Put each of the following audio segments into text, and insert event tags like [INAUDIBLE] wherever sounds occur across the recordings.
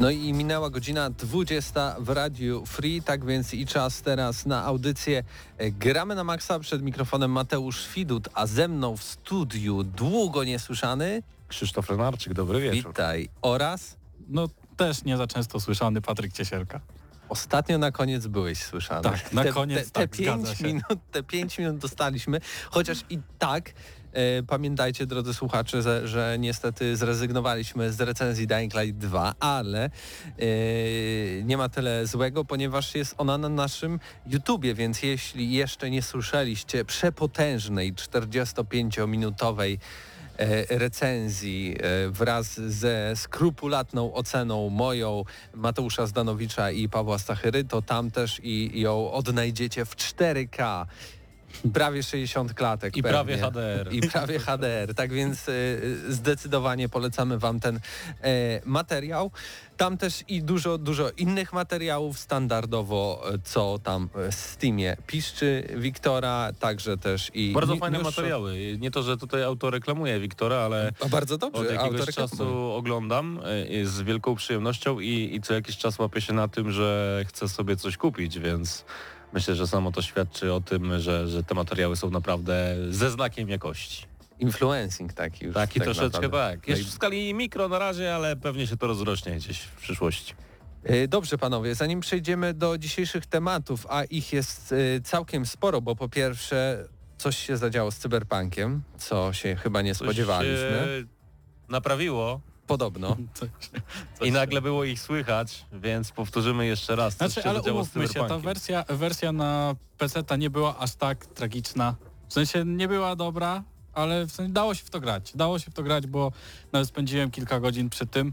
No i minęła godzina 20 w Radiu Free, tak więc i czas teraz na audycję e, Gramy na Maxa przed mikrofonem Mateusz Widut, a ze mną w studiu długo niesłyszany. Krzysztof Renarczyk, dobry wieczór. Witaj. Oraz No też nie za często słyszany Patryk Ciesielka. ostatnio na koniec byłeś słyszany. Tak, na te, koniec te, te tak, pięć minut, te pięć minut dostaliśmy, chociaż i tak pamiętajcie, drodzy słuchacze, że, że niestety zrezygnowaliśmy z recenzji Dying Light 2, ale e, nie ma tyle złego, ponieważ jest ona na naszym YouTubie, więc jeśli jeszcze nie słyszeliście przepotężnej 45-minutowej e, recenzji e, wraz ze skrupulatną oceną moją Mateusza Zdanowicza i Pawła Stachyry, to tam też i ją odnajdziecie w 4K. Prawie 60 klatek. I pewnie. prawie HDR. I prawie HDR. Tak więc e, zdecydowanie polecamy Wam ten e, materiał. Tam też i dużo, dużo innych materiałów standardowo, e, co tam w Steamie piszczy Wiktora, także też i... Bardzo fajne materiały. Nie to, że tutaj autoreklamuję Wiktora, ale A bardzo od dobrze, jakiegoś autorka czasu oglądam z wielką przyjemnością i, i co jakiś czas łapię się na tym, że chcę sobie coś kupić, więc myślę, że samo to świadczy o tym, że, że te materiały są naprawdę ze znakiem jakości. Influencing taki już. Tak i tak troszeczkę naprawdę. tak. Jeszcze w skali mikro na razie, ale pewnie się to rozrośnie gdzieś w przyszłości. E, Dobrze panowie, zanim przejdziemy do dzisiejszych tematów, a ich jest e, całkiem sporo, bo po pierwsze coś się zadziało z cyberpunkiem, co się chyba nie Coś spodziewaliśmy. się naprawiło Podobno. [LAUGHS] I nagle było ich słychać, więc powtórzymy jeszcze raz. Znaczy, się ale umówmy się, ta wersja, wersja na PC ta nie była aż tak tragiczna. W sensie nie była dobra, ale w sensie dało się w to grać. Dało się w to grać, bo nawet spędziłem kilka godzin przy tym.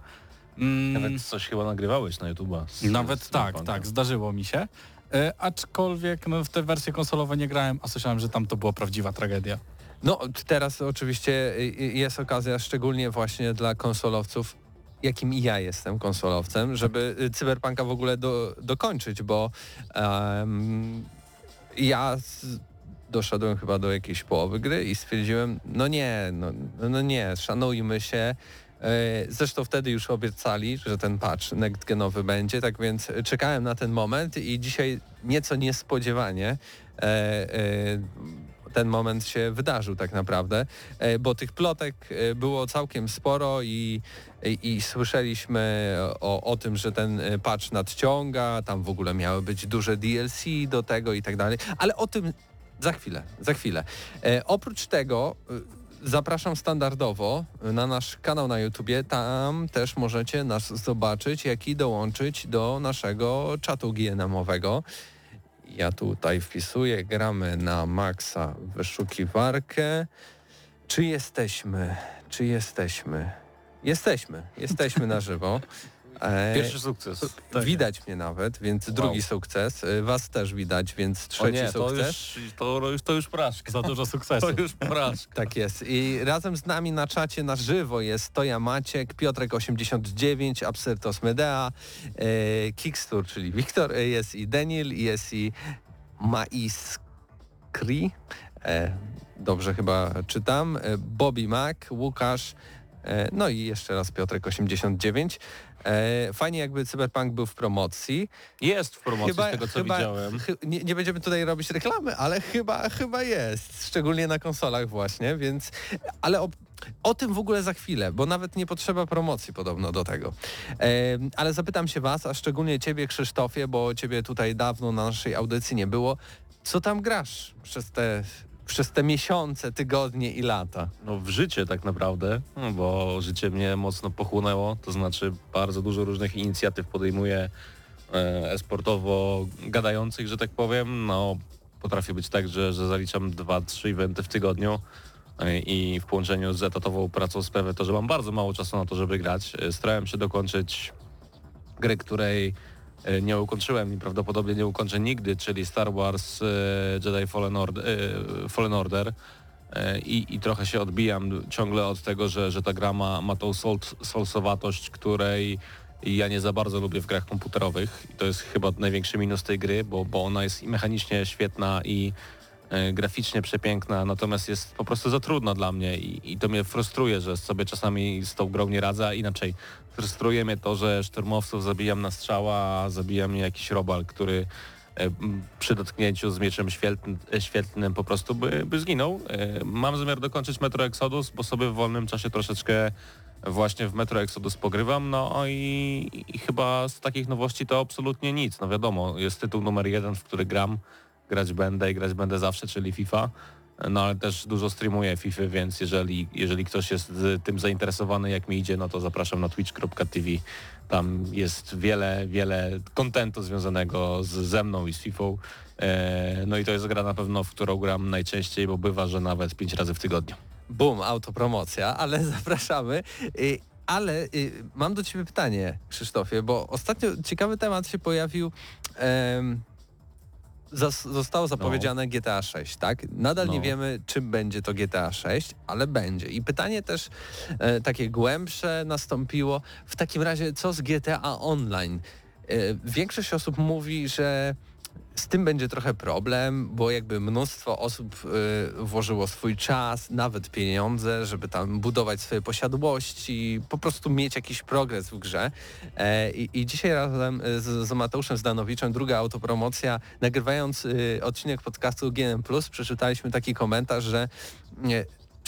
Mm, Nawet coś chyba nagrywałeś na YouTube'a. Nawet z tak, tak, zdarzyło mi się. E, aczkolwiek no, w te wersje konsolowe nie grałem, a słyszałem, że tam to była prawdziwa tragedia. No teraz oczywiście y, y, jest okazja, szczególnie właśnie dla konsolowców, jakim i ja jestem konsolowcem, żeby y, cyberpunka w ogóle do, dokończyć, bo em, ja z, doszedłem chyba do jakiejś połowy gry i stwierdziłem, no nie, no, no nie, szanujmy się. E, Zresztą wtedy już obiecali, że ten patch next-genowy będzie, tak więc czekałem na ten moment i dzisiaj nieco niespodziewanie e, e, ten moment się wydarzył tak naprawdę, e, bo tych plotek e, było całkiem sporo i, i, i słyszeliśmy o, o tym, że ten e, patch nadciąga, tam w ogóle miały być duże DLC do tego i tak dalej, ale o tym za chwilę, za chwilę. Oprócz tego zapraszam standardowo na nasz kanał na YouTubie, tam też możecie nas zobaczyć, jak i dołączyć do naszego czatu GNM-owego. Ja tutaj wpisuję, gramy na maksa wyszukiwarkę. Czy jesteśmy? Czy jesteśmy? Jesteśmy, jesteśmy na żywo. Pierwszy sukces. tak. widać mnie nawet, więc drugi sukces. E, Was też widać, więc trzeci nie, to sukces. już, to, już, to już porażka. Za dużo sukcesu. To już porażka. Tak jest. I razem z nami na czacie na żywo jest Toja Maciek, Piotrek89, Absyrtos Medea, e, Kickstur, czyli Wiktor, e, jest i Daniel, jest i Maiskri, e, dobrze chyba czytam, e, Bobby Mac, Łukasz, e, no i jeszcze raz Piotrek89. E, fajnie jakby Cyberpunk był w promocji. Jest w promocji z tego, co widziałem. Chy, nie, nie, będziemy tutaj robić reklamy, ale chyba, chyba jest. Szczególnie na konsolach właśnie, więc... Ale o, o tym w ogóle za chwilę, bo nawet nie potrzeba promocji podobno do tego. E, ale zapytam się was, a szczególnie ciebie Krzysztofie, bo ciebie tutaj dawno na naszej audycji nie było. Co tam grasz przez te przez te miesiące, tygodnie i lata? No w życie tak naprawdę, bo życie mnie mocno pochłonęło, to znaczy bardzo dużo różnych inicjatyw podejmuję e, esportowo gadających, że tak powiem. No potrafię być tak, że, że zaliczam dwa, trzy eventy w tygodniu e, i w połączeniu z etatową pracą sprawia to, że mam bardzo mało czasu na to, żeby grać. E, starałem się dokończyć gry, której nie ukończyłem i prawdopodobnie nie ukończę nigdy, czyli Star Wars e, Jedi Fallen Order, e, Fallen Order. I, I, trochę się odbijam ciągle od tego, że, że ta gra ma, ma tą solsowatość, której ja nie za bardzo lubię w grach komputerowych. I to jest chyba największy minus tej gry, bo, bo ona jest i mechanicznie świetna i graficznie przepiękna, natomiast jest po prostu za trudna dla mnie i, i to mnie frustruje, że sobie czasami z tą grą nie radzę, a inaczej frustruje mnie to, że szturmowców zabijam na strzała, a zabija mnie jakiś robal, który e, przy dotknięciu z mieczem świetlnym, e, świetlnym po prostu by, by zginął. E, mam zamiar dokończyć Metro Exodus, bo sobie w wolnym czasie troszeczkę właśnie w Metro Exodus pogrywam, no i, i chyba z takich nowości to absolutnie nic. No wiadomo, jest tytuł numer jeden, w który gram, grać będę i grać będę zawsze, czyli FIFA no ale też dużo streamuję FIFA, więc jeżeli, jeżeli ktoś jest tym zainteresowany, jak mi idzie, no to zapraszam na twitch.tv. Tam jest wiele, wiele kontentu związanego z, ze mną i z FIFA. E, no i to jest gra na pewno, w którą gram najczęściej, bo bywa, że nawet pięć razy w tygodniu. Bum, autopromocja, ale [LAUGHS] zapraszamy. Y, ale y, mam do Ciebie pytanie, Krzysztofie, bo ostatnio ciekawy temat się pojawił zostało zapowiedziane no. GTA 6, tak? Nadal no. nie wiemy, czym będzie to GTA 6, ale będzie. I pytanie też e, takie głębsze nastąpiło. W takim razie, co z GTA Online? E, większość osób mówi, że z tym będzie trochę problem, bo jakby mnóstwo osób y, włożyło swój czas, nawet pieniądze, żeby tam budować swoje posiadłości, po prostu mieć jakiś progres w grze. E, i, I, dzisiaj razem z, z Mateuszem Zdanowiczem, druga autopromocja, nagrywając y, odcinek podcastu GNM+, przeczytaliśmy taki komentarz, że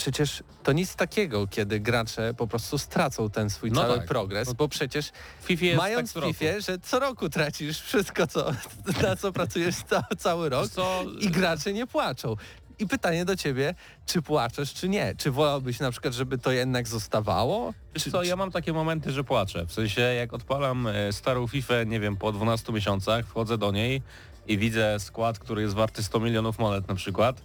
przecież to nic takiego, kiedy gracze po prostu stracą ten swój no cały tak. progres, no bo przecież FIFA mając tak FIFA, że co roku tracisz wszystko, co, [LAUGHS] na co pracujesz ca cały rok co? i gracze nie płaczą. I pytanie do ciebie, czy płaczesz, czy nie? Czy wolałbyś na przykład, żeby to jednak zostawało? Wiesz czy, co, ja mam takie momenty, że płaczę. W sensie, jak odpalam e, starą FIFA, nie wiem, po 12 miesiącach, wchodzę do niej i widzę skład, który jest warty 100 milionów monet na przykład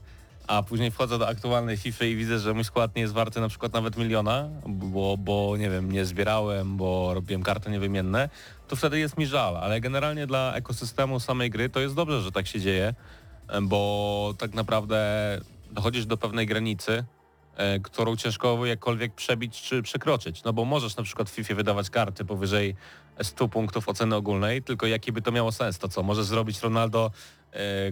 a później wchodzę do aktualnej FIFA i widzę, że mój skład nie jest warty na przykład nawet miliona, bo, bo nie wiem, nie zbierałem, bo robiłem karty niewymienne, to wtedy jest mi żal, ale generalnie dla ekosystemu samej gry to jest dobrze, że tak się dzieje, bo tak naprawdę dochodzisz do pewnej granicy, E, którą ciężko jakkolwiek przebić czy przekroczyć. No bo możesz na przykład w FIFA wydawać karty powyżej 100 punktów oceny ogólnej, tylko jaki by to miało sens? To co, możesz zrobić Ronaldo,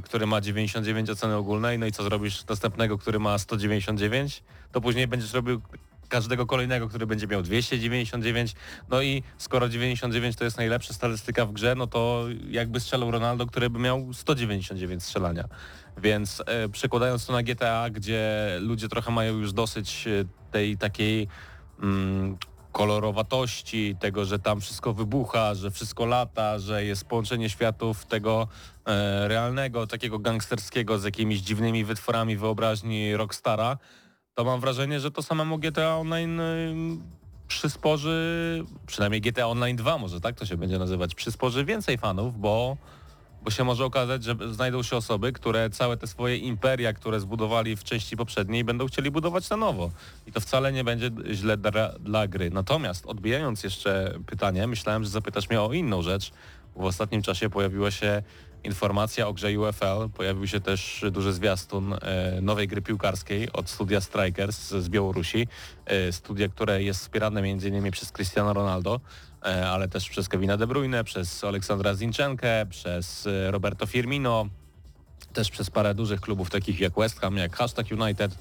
który ma 99 oceny ogólnej, no i co zrobisz następnego, który ma 199? To później będziesz robił każdego kolejnego, który będzie miał 299. No i skoro 99 to jest najlepsza statystyka w grze, no to jakby strzelał Ronaldo, który by miał 199 strzelania. Więc e, przekładając to na GTA, gdzie ludzie trochę mają już dosyć e, tej takiej mm, kolorowatości, tego, że tam wszystko wybucha, że wszystko lata, że jest połączenie światów tego e, realnego, takiego gangsterskiego z jakimiś dziwnymi wytworami wyobraźni Rockstara, to mam wrażenie, że to samemu GTA Online y, przysporzy, przynajmniej GTA Online 2 może tak to się będzie nazywać, przysporzy więcej fanów, bo, bo się może okazać, że znajdą się osoby, które całe te swoje imperia, które zbudowali w części poprzedniej, będą chcieli budować na nowo. I to wcale nie będzie źle dla, dla gry. Natomiast odbijając jeszcze pytanie, myślałem, że zapytasz mnie o inną rzecz. W ostatnim czasie pojawiła się informacja o grze UFL. Pojawił się też duży zwiastun e, nowej gry piłkarskiej od studia Strikers z Białorusi. E, studia, które jest wspierane m.in. przez Cristiano Ronaldo, ale też przez Kevina De Bruyne, przez Aleksandra Zinczenkę, przez Roberto Firmino, też przez parę dużych klubów takich jak West Ham, jak Hashtag United.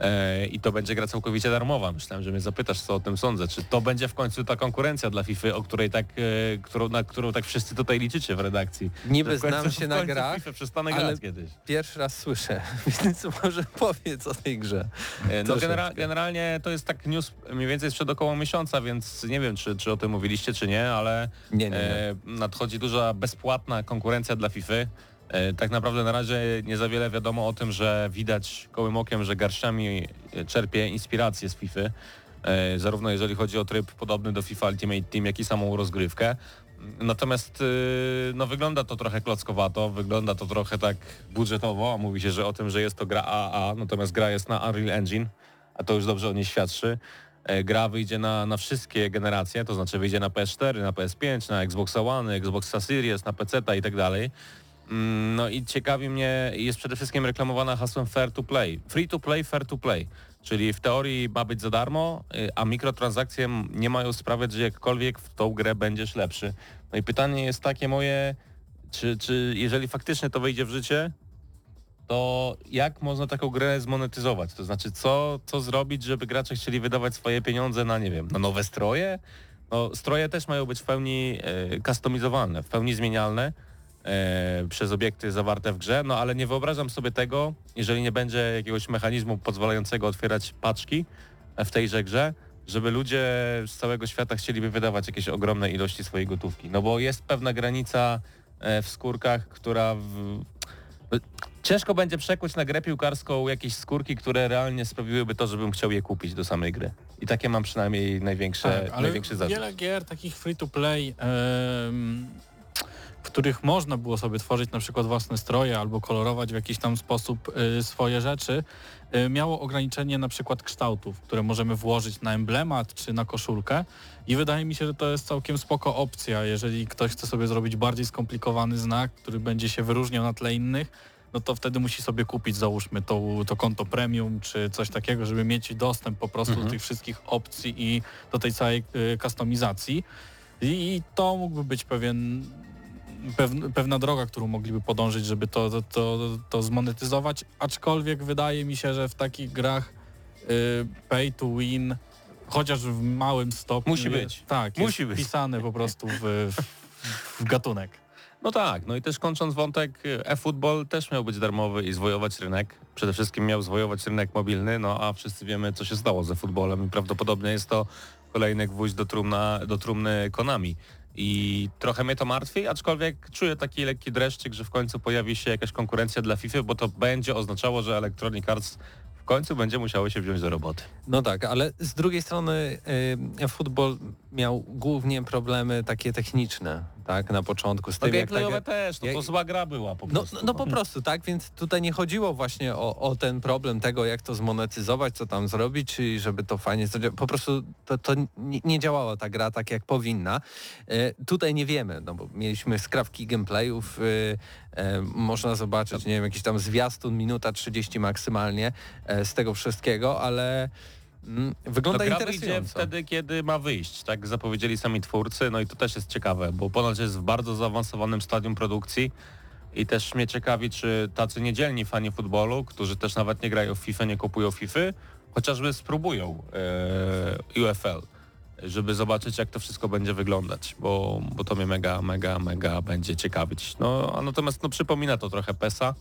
E, I to będzie gra całkowicie darmowa. Myślałem, że mnie zapytasz, co o tym sądzę. Czy to będzie w końcu ta konkurencja dla FIFA, o której tak, e, którą, na którą tak wszyscy tutaj liczycie w redakcji? Niby Że w końcu- znam się na grach, FIFA przestanę ale- grać kiedyś. Pierwszy raz słyszę, [LAUGHS] więc może powiedz o tej grze. E, No genera generalnie to jest tak news mniej więcej sprzed około miesiąca, więc nie wiem, czy, czy o tym mówiliście, czy nie, ale Nie, nie, nie. nadchodzi duża bezpłatna konkurencja dla FIFA. E, tak naprawdę na razie nie za wiele wiadomo o tym, że widać gołym okiem, że garściami e, czerpie inspirację z FIFA. E, zarówno jeżeli chodzi o tryb podobny do FIFA Ultimate Team, jak i samą rozgrywkę. Natomiast no, wygląda to trochę klockowato, wygląda to trochę tak budżetowo. Mówi się, że o tym, że jest to gra AA, natomiast gra jest na Unreal Engine, a to już dobrze o niej świadczy. Gra wyjdzie na, na wszystkie generacje, to znaczy wyjdzie na PS4, na PS5, na Xbox One, Xbox Series, na PC i tak dalej. Mm, No i ciekawi mnie, jest przede wszystkim reklamowana hasłem fair to play. Free to play, fair to play. Czyli w teorii ma być za darmo, y, a mikrotransakcje nie mają sprawiać, że jakkolwiek w tą grę będziesz lepszy. No i pytanie jest takie moje, czy, czy jeżeli faktycznie to wejdzie w życie, to jak można taką grę zmonetyzować? To znaczy, co, co zrobić, żeby gracze chcieli wydawać swoje pieniądze na, nie wiem, na nowe stroje? No, stroje też mają być w pełni customizowalne, w pełni zmienialne e, przez obiekty zawarte w grze, no ale nie wyobrażam sobie tego, jeżeli nie będzie jakiegoś mechanizmu pozwalającego otwierać paczki w tejże grze, żeby ludzie z całego świata chcieliby wydawać jakieś ogromne ilości swojej gotówki. No bo jest pewna granica e, w skórkach, która w, Ciężko będzie przekuć na grę piłkarską jakieś skórki, które realnie sprawiłyby to, żebym chciał je kupić do samej gry. I takie mam przynajmniej największe, Tak, największy zarzut. wiele gier takich free to play, w których można było sobie tworzyć na przykład własne stroje albo kolorować w jakiś tam sposób y, swoje rzeczy, y, miało ograniczenie na przykład kształtów, które możemy włożyć na emblemat czy na koszulkę i wydaje mi się, że to jest całkiem spoko opcja, jeżeli ktoś chce sobie zrobić bardziej skomplikowany znak, który będzie się wyróżniał na tle innych, no to wtedy musi sobie kupić załóżmy to, to konto premium czy coś takiego, żeby mieć dostęp po prostu Mhm. do tych wszystkich opcji i do tej całej y, kustomizacji. I, I to mógłby być pewien, pewna droga, którą mogliby podążyć, żeby to, to, to, to zmonetyzować, aczkolwiek wydaje mi się, że w takich grach y, pay to win, chociaż w małym stopniu... Musi być. Tak, Musi jest być. wpisane po prostu w, w, w gatunek. No tak, no i też kończąc wątek, e-football też miał być darmowy i zwojować rynek. Przede wszystkim miał zwojować rynek mobilny, no a wszyscy wiemy, co się stało ze futbolem i prawdopodobnie jest to kolejny gwóźdź do, trumna, do trumny Konami. I trochę mnie to martwi, aczkolwiek czuję taki lekki dreszczyk, że w końcu pojawi się jakaś konkurencja dla FIFA, bo to będzie oznaczało, że Electronic Arts w końcu będzie musiało się wziąć do roboty. No tak, ale z drugiej strony y, futbol miał głównie problemy takie techniczne, tak, na początku z No tym jak ta gameplayowe gra- też, no to zła gra była po No, prostu. no, no po prostu, tak, więc tutaj nie chodziło właśnie o, o ten problem tego, jak to zmonetyzować, co tam zrobić, czyli żeby to fajnie, po prostu to, to nie, nie działała ta gra tak, jak powinna. E, tutaj nie wiemy, no bo mieliśmy skrawki gameplayów, e, e, można zobaczyć, nie wiem, jakiś tam zwiastun, minuta 30 maksymalnie e, z tego wszystkiego, ale wygląda no, gra interesująco. wtedy, kiedy ma wyjść, tak zapowiedzieli sami twórcy, no i to też jest ciekawe, bo ponoć jest w bardzo zaawansowanym stadium produkcji i też mnie ciekawi, czy tacy niedzielni fani futbolu, którzy też nawet nie grają w FIFA, nie kupują FIFA, chociażby spróbują e, UFL, żeby zobaczyć, jak to wszystko będzie wyglądać, bo, bo to mnie mega, mega, mega będzie ciekawić. No, a natomiast no, przypomina to trochę PESA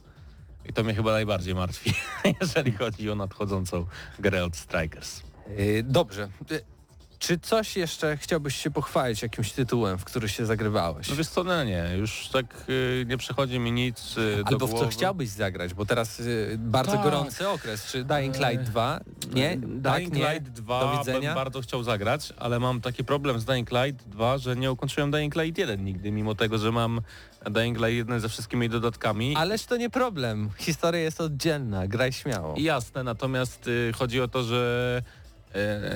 i to mnie chyba najbardziej martwi, [LAUGHS] jeżeli chodzi o nadchodzącą grę od Strikers. E, dobrze. E, Czy coś jeszcze chciałbyś się pochwalić jakimś tytułem, w który się zagrywałeś? No wiesz co, no nie, już tak y, nie przychodzi mi nic y, do Albo w co chciałbyś zagrać, bo teraz y, bardzo Tak. gorący okres. Czy Dying Light 2? Nie? Dying tak, nie? Light 2 Do bym widzenia? bardzo chciał zagrać, ale mam taki problem z Dying Light 2, że nie ukończyłem Dying Light 1 nigdy, mimo tego, że mam Dying Light 1 ze wszystkimi dodatkami. Ależ to nie problem. Historia jest oddzielna. Graj śmiało. Jasne, natomiast y, chodzi o to, że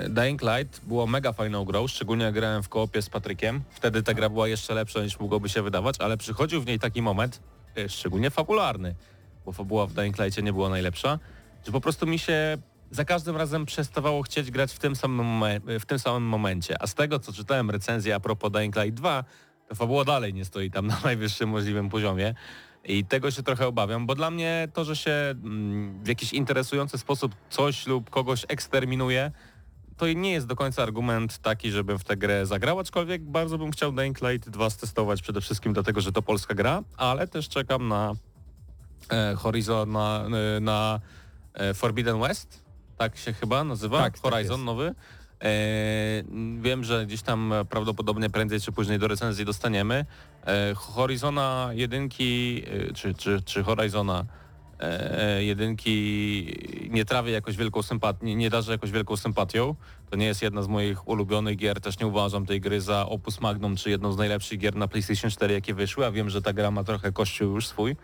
Dying Light było mega fajną grą, szczególnie jak grałem w koopie z Patrykiem. Wtedy ta gra była jeszcze lepsza niż mogłoby się wydawać, ale przychodził w niej taki moment, y, szczególnie fabularny, bo fabuła w Dying Lightie nie była najlepsza, że po prostu mi się za każdym razem przestawało chcieć grać w tym samym, w tym samym momencie. A z tego, co czytałem recenzję a propos Dying Light 2, to fabuła dalej nie stoi tam na [LAUGHS] najwyższym możliwym poziomie. I tego się trochę obawiam, bo dla mnie to, że się mm, w jakiś interesujący sposób coś lub kogoś eksterminuje, to nie jest do końca argument taki, żebym w tę grę zagrał, aczkolwiek bardzo bym chciał Dying Light 2 stestować przede wszystkim dlatego, że to polska gra, ale też czekam na e, Horizon, na, e, na e, Forbidden West, tak się chyba nazywa, Tak, tak Horizon jest. nowy. E, wiem, że gdzieś tam prawdopodobnie prędzej czy później do recenzji dostaniemy. E, Horizona jedynki, e, czy, czy, czy Horizona jedynki nie trawię jakoś wielką sympatią, nie, darzę jakoś wielką sympatią. To nie jest jedna z moich ulubionych gier, też nie uważam tej gry za opus magnum, czy jedną z najlepszych gier na PlayStation 4, jakie wyszły, a wiem, że ta gra ma trochę kościół już swój,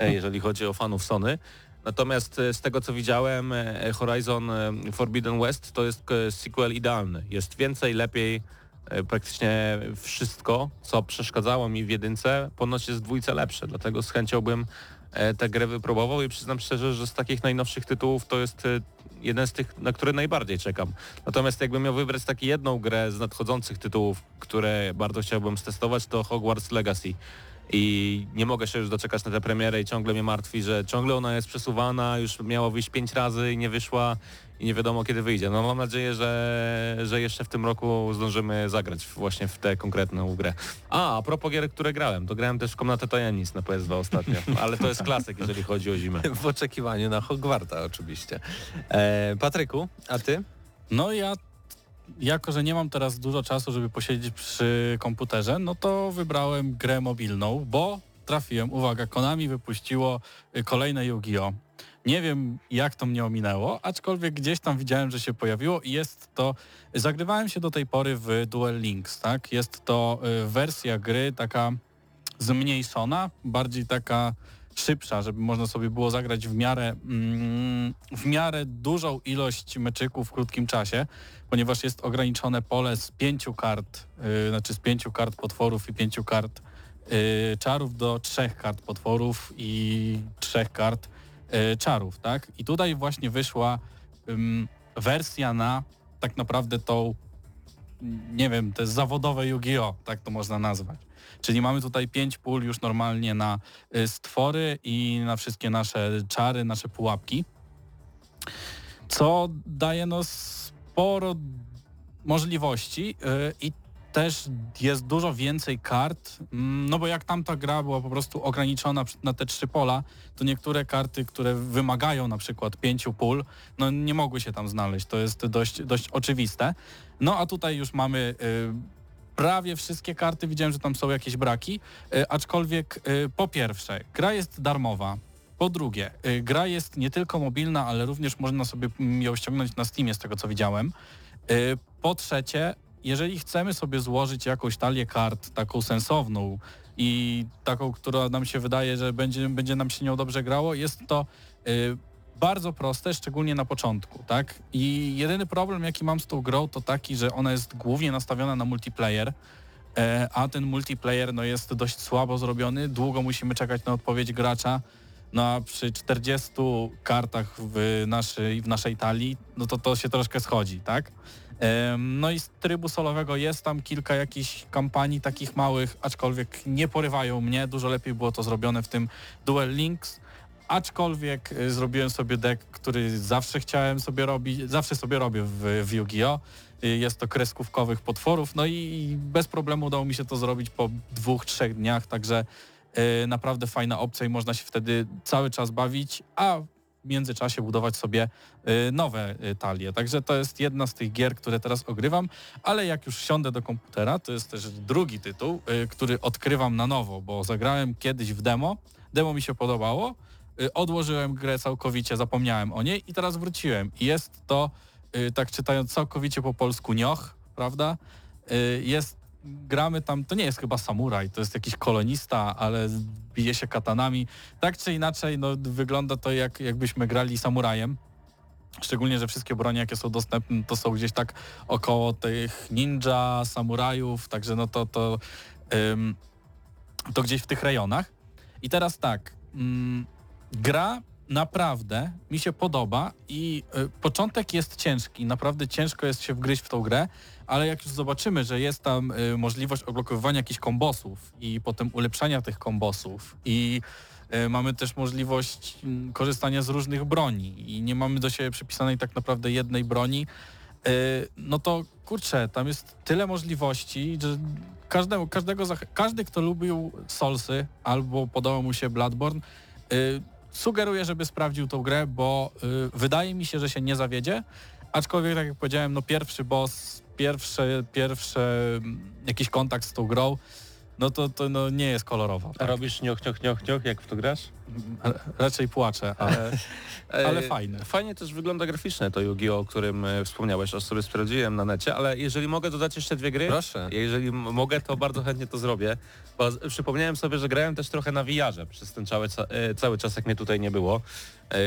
jeżeli chodzi o fanów Sony. Natomiast e, z tego co widziałem, e, Horizon e, Forbidden West to jest sequel idealny. Jest więcej, lepiej, praktycznie wszystko, co przeszkadzało mi w jedynce, ponoć jest dwójce lepsze, dlatego z chęcią bym tę grę wypróbował i przyznam szczerze, że z takich najnowszych tytułów to jest jeden z tych, na które najbardziej czekam. Natomiast jakbym miał wybrać taką jedną grę z nadchodzących tytułów, które bardzo chciałbym stestować, to Hogwarts Legacy. I nie mogę się już doczekać na tę premierę i ciągle mnie martwi, że ciągle ona jest przesuwana, już miało wyjść pięć razy i nie wyszła i nie wiadomo kiedy wyjdzie. No mam nadzieję, że, że jeszcze w tym roku zdążymy zagrać właśnie w tę konkretną grę. A, a propos gier, które grałem, to grałem też w Komnatę Tajemnic na PS2 ostatnio, [LAUGHS] ale to jest klasyk, jeżeli chodzi o zimę. W oczekiwaniu na Hogwarta oczywiście. E, Patryku, a ty? No ja, jako że nie mam teraz dużo czasu, żeby posiedzieć przy komputerze, no to wybrałem grę mobilną, bo trafiłem, uwaga, Konami wypuściło y, kolejne Yu-Gi-Oh! Nie wiem, jak to mnie ominęło, aczkolwiek gdzieś tam widziałem, że się pojawiło i jest to... Zagrywałem się do tej pory w Duel Links, tak? Jest to y, wersja gry taka zmniejszona, bardziej taka szybsza, żeby można sobie było zagrać w miarę, mm, w miarę dużą ilość meczyków w krótkim czasie, ponieważ jest ograniczone pole z pięciu kart, y, znaczy z pięciu kart potworów i pięciu kart y, czarów do trzech kart potworów i trzech kart y, czarów, tak? I tutaj właśnie wyszła wersja na tak naprawdę tą, nie wiem, te zawodowe Yu-Gi-Oh! tak to można nazwać. Czyli mamy tutaj pięć pól już normalnie na y, stwory i na wszystkie nasze czary, nasze pułapki, co daje no sporo możliwości y, i też jest dużo więcej kart, mm, no bo jak tamta gra była po prostu ograniczona na te trzy pola, to niektóre karty, które wymagają na przykład pięciu pól, no nie mogły się tam znaleźć. To jest dość, dość oczywiste. No a tutaj już mamy y, prawie wszystkie karty, widziałem, że tam są jakieś braki, y, aczkolwiek y, po pierwsze, gra jest darmowa. Po drugie, y, gra jest nie tylko mobilna, ale również można sobie mm, ją ściągnąć na Steamie, z tego co widziałem. Po trzecie, jeżeli chcemy sobie złożyć jakąś talię kart, taką sensowną i taką, która nam się wydaje, że będzie, będzie nam się nią dobrze grało, jest to bardzo proste, szczególnie na początku, tak? I jedyny problem, jaki mam z tą grą, to taki, że ona jest głównie nastawiona na multiplayer, e, a ten multiplayer no, jest dość słabo zrobiony, długo musimy czekać na odpowiedź gracza, no a przy 40 kartach w naszej, w naszej talii, no to to się troszkę schodzi, tak? No i z trybu solowego jest tam kilka jakichś kampanii takich małych, aczkolwiek nie porywają mnie. Dużo lepiej było to zrobione w tym Duel Links. Aczkolwiek y, zrobiłem sobie deck, który zawsze chciałem sobie robić, zawsze sobie robię w, w Yu-Gi-Oh! Y, Jest to kreskówkowych potworów, no i bez problemu udało mi się to zrobić po dwóch, trzech dniach, także y, naprawdę fajna opcja i można się wtedy cały czas bawić, a w międzyczasie budować sobie nowe talie. Także to jest jedna z tych gier, które teraz ogrywam, ale jak już siądę do komputera, to jest też drugi tytuł, który odkrywam na nowo, bo zagrałem kiedyś w demo, demo mi się podobało, odłożyłem grę całkowicie, zapomniałem o niej i teraz wróciłem. I jest to, y, tak czytając całkowicie po polsku, nioch, prawda? Y, Jest, gramy tam, to nie jest chyba samuraj, to jest jakiś kolonista, ale bije się katanami. Tak czy inaczej, no wygląda to jak, jakbyśmy grali samurajem. Szczególnie, że wszystkie bronie, jakie są dostępne, to są gdzieś tak około tych ninja, samurajów, także no to, to, to gdzieś w tych rejonach. I teraz tak, mm, gra naprawdę mi się podoba i y, początek jest ciężki, naprawdę ciężko jest się wgryźć w tą grę, ale jak już zobaczymy, że jest tam y, możliwość odblokowywania jakichś kombosów i potem ulepszania tych kombosów i E, Mamy też możliwość mm, korzystania z różnych broni i nie mamy do siebie przypisanej tak naprawdę jednej broni. E, No to kurczę, tam jest tyle możliwości, że każdemu, każdego, każdy, kto lubił Soulsy albo podobał mu się Bloodborne, y, sugeruję, żeby sprawdził tą grę, bo y, wydaje mi się, że się nie zawiedzie. Aczkolwiek, tak jak powiedziałem, no pierwszy boss, pierwszy, pierwszy mm, jakiś kontakt z tą grą, no to, to no nie jest kolorowo. Tak? robisz nioch, nioch, nioch, nioch, jak w to grasz? Raczej płaczę, ale, [LAUGHS] ale E, fajne. Fajnie też wygląda graficznie to Yu-Gi-Oh, o którym e, wspomniałeś, aż sobie sprawdziłem na necie, ale jeżeli mogę dodać jeszcze dwie gry, Proszę. jeżeli mogę, to bardzo chętnie to zrobię, bo przypomniałem sobie, że grałem też trochę na VR-ze przez ten cały, ca- e, cały czas, jak mnie tutaj nie było,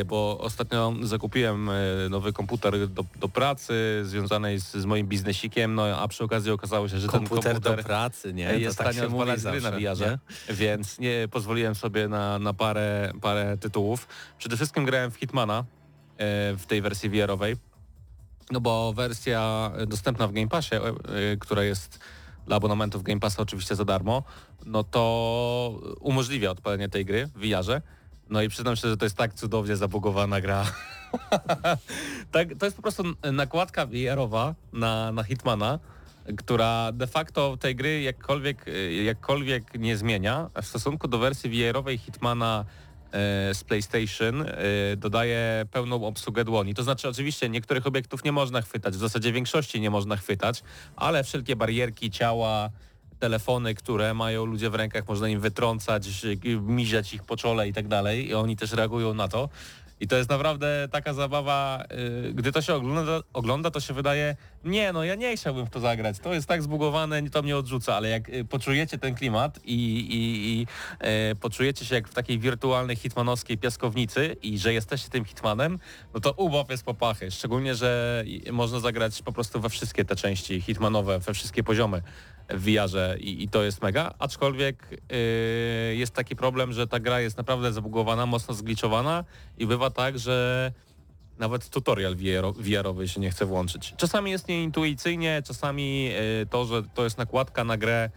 bo ostatnio zakupiłem nowy komputer do, do pracy związanej z, z moim biznesikiem, no a przy okazji okazało się, że Komputer, ten komputer do pracy, nie? jest to tak się gry na VR-ze, więc nie pozwoliłem sobie na, na parę, parę tytułów. Przede wszystkim grałem w Hitmana e, w tej wersji VR-owej, no bo wersja dostępna w Game Passie, e, e, która jest dla abonamentów Game Passa oczywiście za darmo, no to umożliwia odpalenie tej gry w VR-ze. No i przyznam się, że to jest tak cudownie zabugowana gra. [LAUGHS] tak, to jest po prostu nakładka VR-owa na, na Hitmana, która de facto tej gry jakkolwiek, e, jakkolwiek nie zmienia. W stosunku do wersji VR-owej Hitmana e, z PlayStation e, dodaje pełną obsługę dłoni. To znaczy oczywiście niektórych obiektów nie można chwytać, w zasadzie większości nie można chwytać, ale wszelkie barierki ciała, telefony, które mają ludzie w rękach, można im wytrącać, miziać ich po czole i tak dalej i oni też reagują na to. I to jest naprawdę taka zabawa, y, gdy to się ogląda, ogląda, to się wydaje, nie no ja nie chciałbym w to zagrać, to jest tak zbugowane, to mnie odrzuca, ale jak y, poczujecie ten klimat i, i, i e, poczujecie się jak w takiej wirtualnej hitmanowskiej piaskownicy i że jesteście tym hitmanem, no to ubaw jest popachy, szczególnie, że można zagrać po prostu we wszystkie te części hitmanowe, we wszystkie poziomy w VR-ze i, i to jest mega, aczkolwiek yy, jest taki problem, że ta gra jest naprawdę zabugowana, mocno zgliczowana i bywa tak, że nawet tutorial VR- VR-owy się nie chce włączyć. Czasami jest nieintuicyjnie, czasami yy, to, że to jest nakładka na grę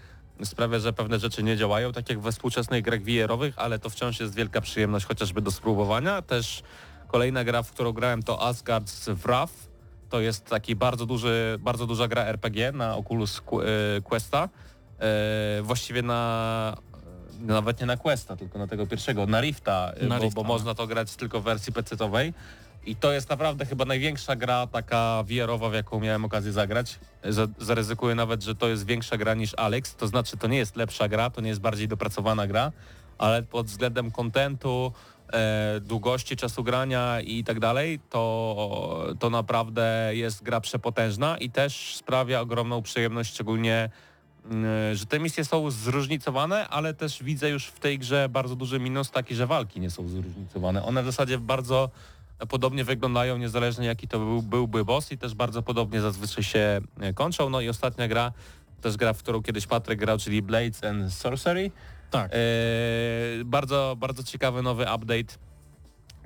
sprawia, że pewne rzeczy nie działają, tak jak we współczesnych grach VR-owych, ale to wciąż jest wielka przyjemność chociażby do spróbowania. Też kolejna gra, w którą grałem to Asgard's Wrath, to jest taki bardzo duży, bardzo duża gra RPG na Oculus e, Questa. E, właściwie na nawet nie na Questa, tylko na tego pierwszego, na Rifta, e, Na bo, Rifta, bo no. można to grać tylko w wersji PC-owej. I to jest naprawdę chyba największa gra taka VR-owa, w jaką miałem okazję zagrać. Za- Zaryzykuję nawet, że to jest większa gra niż Alex, to znaczy to nie jest lepsza gra, to nie jest bardziej dopracowana gra, ale pod względem kontentu, e, długości czasu grania i tak dalej, to, to naprawdę jest gra przepotężna i też sprawia ogromną przyjemność, szczególnie mm, że te misje są zróżnicowane, ale też widzę już w tej grze bardzo duży minus taki, że walki nie są zróżnicowane. One w zasadzie bardzo podobnie wyglądają, niezależnie jaki to był, byłby boss i też bardzo podobnie zazwyczaj się e, kończą. No i ostatnia gra, też gra, w którą kiedyś Patryk grał, czyli Blades and Sorcery. Tak. E, bardzo, bardzo ciekawy nowy update,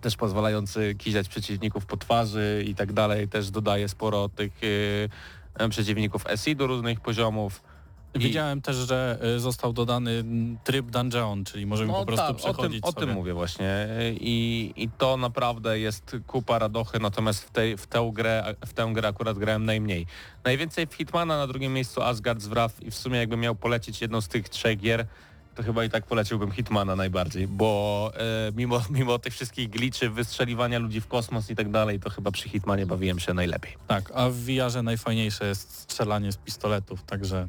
też pozwalający kiziać przeciwników po twarzy i tak dalej. Też dodaje sporo tych e, e, przeciwników SI do różnych poziomów. I- Widziałem też, że y, został dodany tryb dungeon, czyli możemy po prostu tak, o tym, przechodzić o tym mówię właśnie I, i to naprawdę jest kupa radochy, natomiast w, tej, w, tę grę, w tę grę akurat grałem najmniej. Najwięcej w Hitmana, na drugim miejscu Asgard's Wrath i w sumie jakbym miał polecić jedną z tych trzech gier, to chyba i tak poleciłbym Hitmana najbardziej, bo e, mimo, [LAUGHS] mimo tych wszystkich gliczy, wystrzeliwania ludzi w kosmos i tak dalej, to chyba przy Hitmanie bawiłem się najlepiej. Tak, a w VR-ze najfajniejsze jest strzelanie z pistoletów, także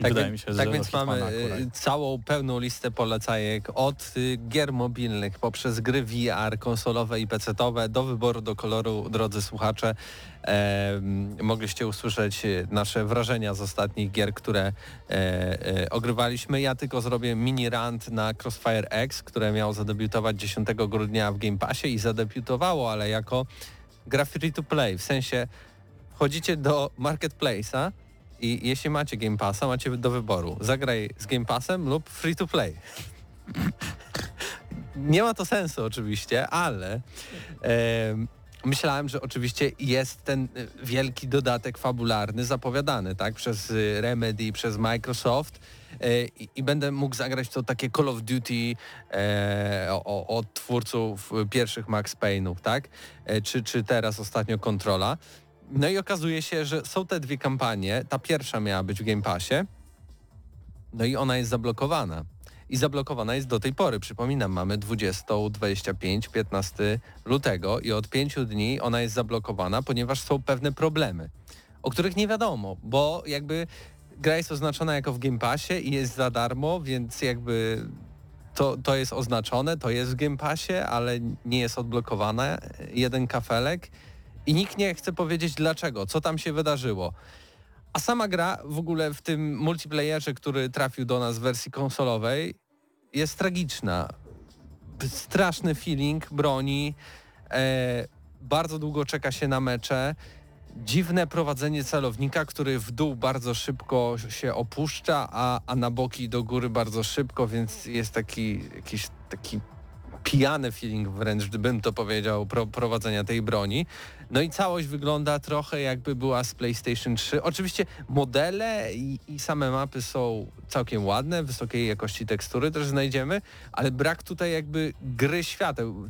wydaje wie- mi się, tak więc mamy akurat. y, całą pełną listę polecajek od y, gier mobilnych poprzez gry VR, konsolowe i PC-owe do wyboru do koloru, drodzy słuchacze. Em, mogliście usłyszeć y, nasze wrażenia z ostatnich gier, które e, e, ogrywaliśmy. Ja tylko zrobię mini rant na Crossfire X, które miało zadebiutować 10 grudnia w Game Passie i zadebiutowało, ale jako gra free to play, w sensie wchodzicie do marketplace'a i jeśli macie Game Passa, macie do wyboru. Zagraj z Game Passem lub free to play. Nie ma to sensu oczywiście, ale em, myślałem, że oczywiście jest ten y, wielki dodatek fabularny zapowiadany tak przez y, Remedy, przez Microsoft e, i, i będę mógł zagrać to takie Call of Duty e, od twórców pierwszych Max Payne'ów, tak? E, czy, czy teraz ostatnio Kontrola. No i okazuje się, że są te dwie kampanie. Ta pierwsza miała być w Game Passie, no i ona jest zablokowana. I zablokowana jest do tej pory. Przypominam, mamy 20, 25, 15 lutego i od pięciu dni ona jest zablokowana, ponieważ są pewne problemy, o których nie wiadomo, bo jakby gra jest oznaczona jako w Game Passie i jest za darmo, więc jakby to, to jest oznaczone, to jest w Game Passie, ale nie jest odblokowana jeden kafelek i nikt nie chce powiedzieć dlaczego, co tam się wydarzyło. A sama gra w ogóle w tym multiplayerze, który trafił do nas w wersji konsolowej, jest tragiczna. Straszny feeling broni, e, bardzo długo czeka się na mecze, dziwne prowadzenie celownika, który w dół bardzo szybko się opuszcza, a, a na boki do góry bardzo szybko, więc jest taki jakiś taki pijany feeling wręcz, gdybym to powiedział, pro, prowadzenia tej broni. No i całość wygląda trochę jakby była z PlayStation 3. Oczywiście modele i, i, same mapy są całkiem ładne, wysokiej jakości tekstury też znajdziemy, ale brak tutaj jakby gry świateł.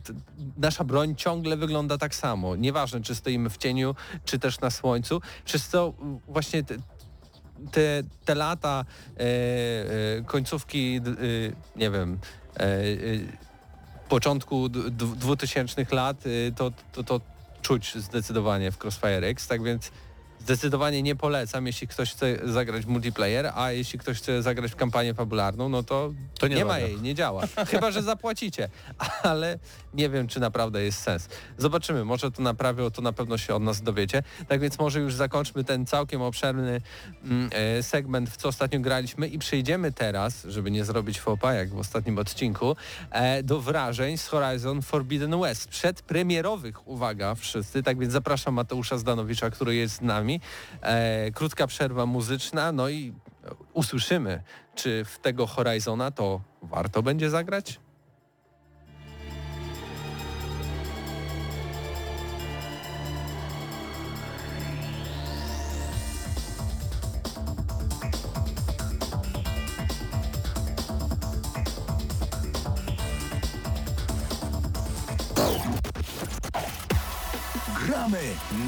Nasza broń ciągle wygląda tak samo. Nieważne, czy stoimy w cieniu, czy też na słońcu. Przez co właśnie te, te, te lata e, e, końcówki, e, nie wiem, e, e, początku 2000 lat y, to, to, to czuć zdecydowanie w Crossfire X, tak więc zdecydowanie nie polecam, jeśli ktoś chce zagrać multiplayer, a jeśli ktoś chce zagrać w kampanię fabularną, no to, to nie, nie ma jej, nie działa. [LAUGHS] Chyba, że zapłacicie, [LAUGHS] ale nie wiem, czy naprawdę jest sens. Zobaczymy, może to naprawią, to na pewno się od nas dowiecie. Tak więc może już zakończmy ten całkiem obszerny mm, e, segment, w co ostatnio graliśmy i przejdziemy teraz, żeby nie zrobić fopa, jak w ostatnim odcinku, e, do wrażeń z Horizon Forbidden West. Przedpremierowych, uwaga wszyscy, tak więc zapraszam Mateusza Zdanowicza, który jest z nami E, krótka przerwa muzyczna, no i usłyszymy, czy w tego Horizona to warto będzie zagrać?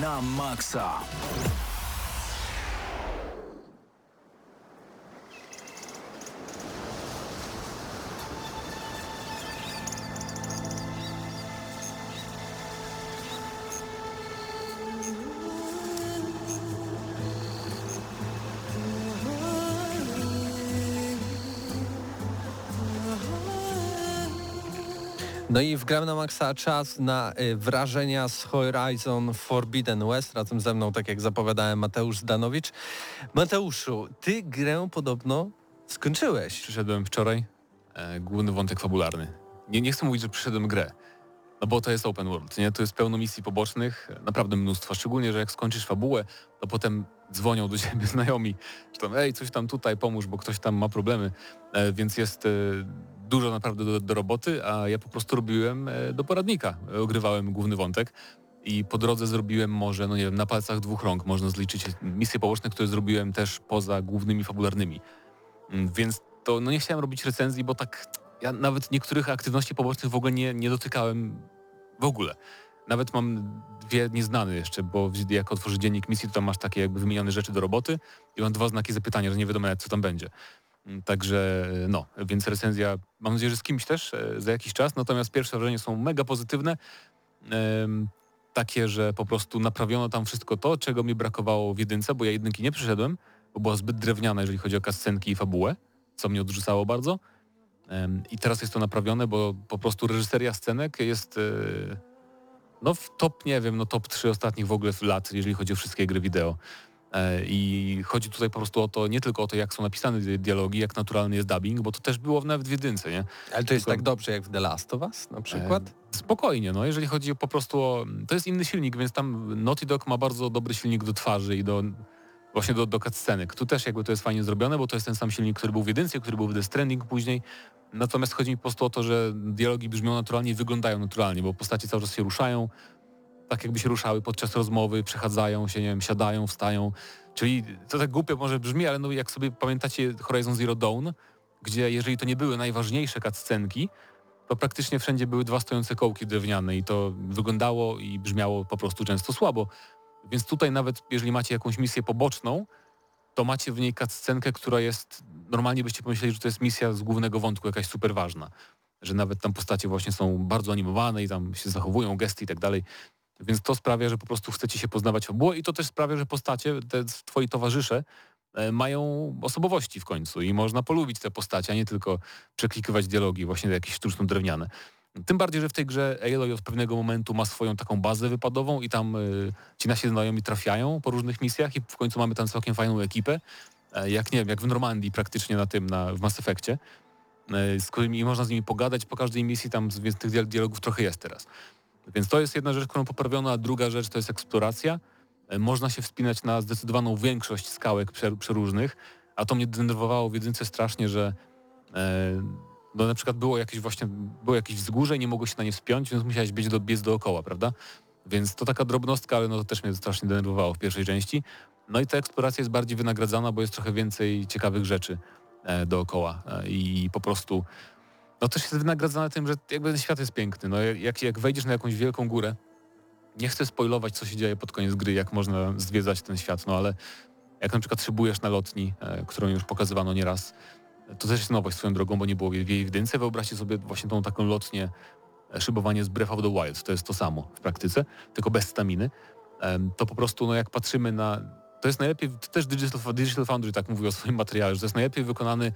Na maksa. No i w Gram na Maxa czas na y, wrażenia z Horizon Forbidden West. Razem ze mną, tak jak zapowiadałem, Mateusz Zdanowicz. Mateuszu, ty grę podobno skończyłeś. Przyszedłem wczoraj, e, główny wątek fabularny. Nie, nie chcę mówić, że przyszedłem grę, no bo to jest open world, nie? To jest pełno misji pobocznych, naprawdę mnóstwo, szczególnie, że jak skończysz fabułę, to potem dzwonią do ciebie [LAUGHS] znajomi, że tam, ej, coś tam tutaj pomóż, bo ktoś tam ma problemy, e, więc jest e, dużo naprawdę do, do, roboty, a ja po prostu robiłem e, do poradnika. Ogrywałem główny wątek i po drodze zrobiłem może, no nie wiem, na palcach dwóch rąk można zliczyć misje poboczne, które zrobiłem też poza głównymi fabularnymi. Mm, więc to no nie chciałem robić recenzji, bo tak ja nawet niektórych aktywności pobocznych w ogóle nie, nie dotykałem w ogóle. Nawet mam dwie nieznane jeszcze, bo jak otworzysz dziennik misji, to tam masz takie jakby wymienione rzeczy do roboty i mam dwa znaki zapytania, że nie wiadomo co tam będzie. Mm, także no, więc recenzja, mam nadzieję, że z kimś też e, za jakiś czas, natomiast pierwsze wrażenia są mega pozytywne. Takie, że po prostu naprawiono tam wszystko to, czego mi brakowało w jedynce, bo ja jedynki nie przyszedłem, bo była zbyt drewniana, jeżeli chodzi o kascenki i fabułę, co mnie odrzucało bardzo. I teraz jest to naprawione, bo po prostu reżyseria scenek jest e, no w top, nie wiem, no top 3 ostatnich w ogóle lat, jeżeli chodzi o wszystkie gry wideo. E, I chodzi tutaj po prostu o to, nie tylko o to, jak są napisane dialogi, jak naturalny jest dubbing, bo to też było nawet w jedynce, nie? Ale to jest tylko... tak dobrze jak w The Last of Us na przykład? E, spokojnie, no jeżeli chodzi po prostu o... To jest inny silnik, więc tam Naughty Dog ma bardzo dobry silnik do twarzy i do właśnie do, do cutscenek. Tu też jakby to jest fajnie zrobione, bo to jest ten sam silnik, który był w jedynce, który był w The Stranding później. Natomiast chodzi mi po prostu o to, że dialogi brzmią naturalnie i wyglądają naturalnie, bo postacie cały czas się ruszają, tak jakby się ruszały podczas rozmowy, przechadzają się, nie wiem, siadają, wstają. Czyli to tak głupio może brzmi, ale no jak sobie pamiętacie Horizon Zero Dawn, gdzie jeżeli to nie były najważniejsze cutscenki, to praktycznie wszędzie były dwa stojące kołki drewniane i to wyglądało i brzmiało po prostu często słabo. Więc tutaj nawet jeżeli macie jakąś misję poboczną, to macie w niej cutscenkę, która jest, normalnie byście pomyśleli, że to jest misja z głównego wątku jakaś super ważna. Że nawet tam postacie właśnie są bardzo animowane i tam się zachowują, gesty i tak dalej. Więc to sprawia, że po prostu chcecie się poznawać fabułę i to też sprawia, że postacie, te twoi towarzysze e, mają osobowości w końcu i można polubić te postacie, a nie tylko przeklikywać dialogi właśnie jakieś sztuczno drewniane. Tym bardziej, że w tej grze Aloy od pewnego momentu ma swoją taką bazę wypadową i tam y, ci nasi znajomi trafiają po różnych misjach i w końcu mamy tam całkiem fajną ekipę, e, jak nie wiem, jak w Normandii praktycznie na tym, na, w Mass Effectie, e, z którymi można z nimi pogadać po każdej misji, tam więc tych dial- dialogów trochę jest teraz. Więc to jest jedna rzecz, którą poprawiono, a druga rzecz to jest eksploracja. E, Można się wspinać na zdecydowaną większość skałek prze- przeróżnych, a to mnie denerwowało w jedynce strasznie, że e, no na przykład było jakieś właśnie, było jakieś wzgórze i nie mogło się na nie wspiąć, więc musiałeś biec, do, biec dookoła, prawda? Więc to taka drobnostka, ale no to też mnie strasznie denerwowało w pierwszej części. No i ta eksploracja jest bardziej wynagradzana, bo jest trochę więcej ciekawych rzeczy e, dookoła i po prostu no też jest wynagradzana tym, że jakby ten świat jest piękny. No jak, jak wejdziesz na jakąś wielką górę, nie chcę spoilować, co się dzieje pod koniec gry, jak można zwiedzać ten świat, no ale jak na przykład szybujesz na lotni, e, którą już pokazywano nieraz, to też jest nowość swoją drogą, bo nie było jej w jej. Wyobraźcie sobie właśnie tą taką lotnię, e, szybowanie z Breath of the Wild. To jest to samo w praktyce, tylko bez staminy. Em, To po prostu, no jak patrzymy na... To jest najlepiej, to też Digital, Digital Foundry tak mówi o swoim materiale, że to jest najlepiej wykonany,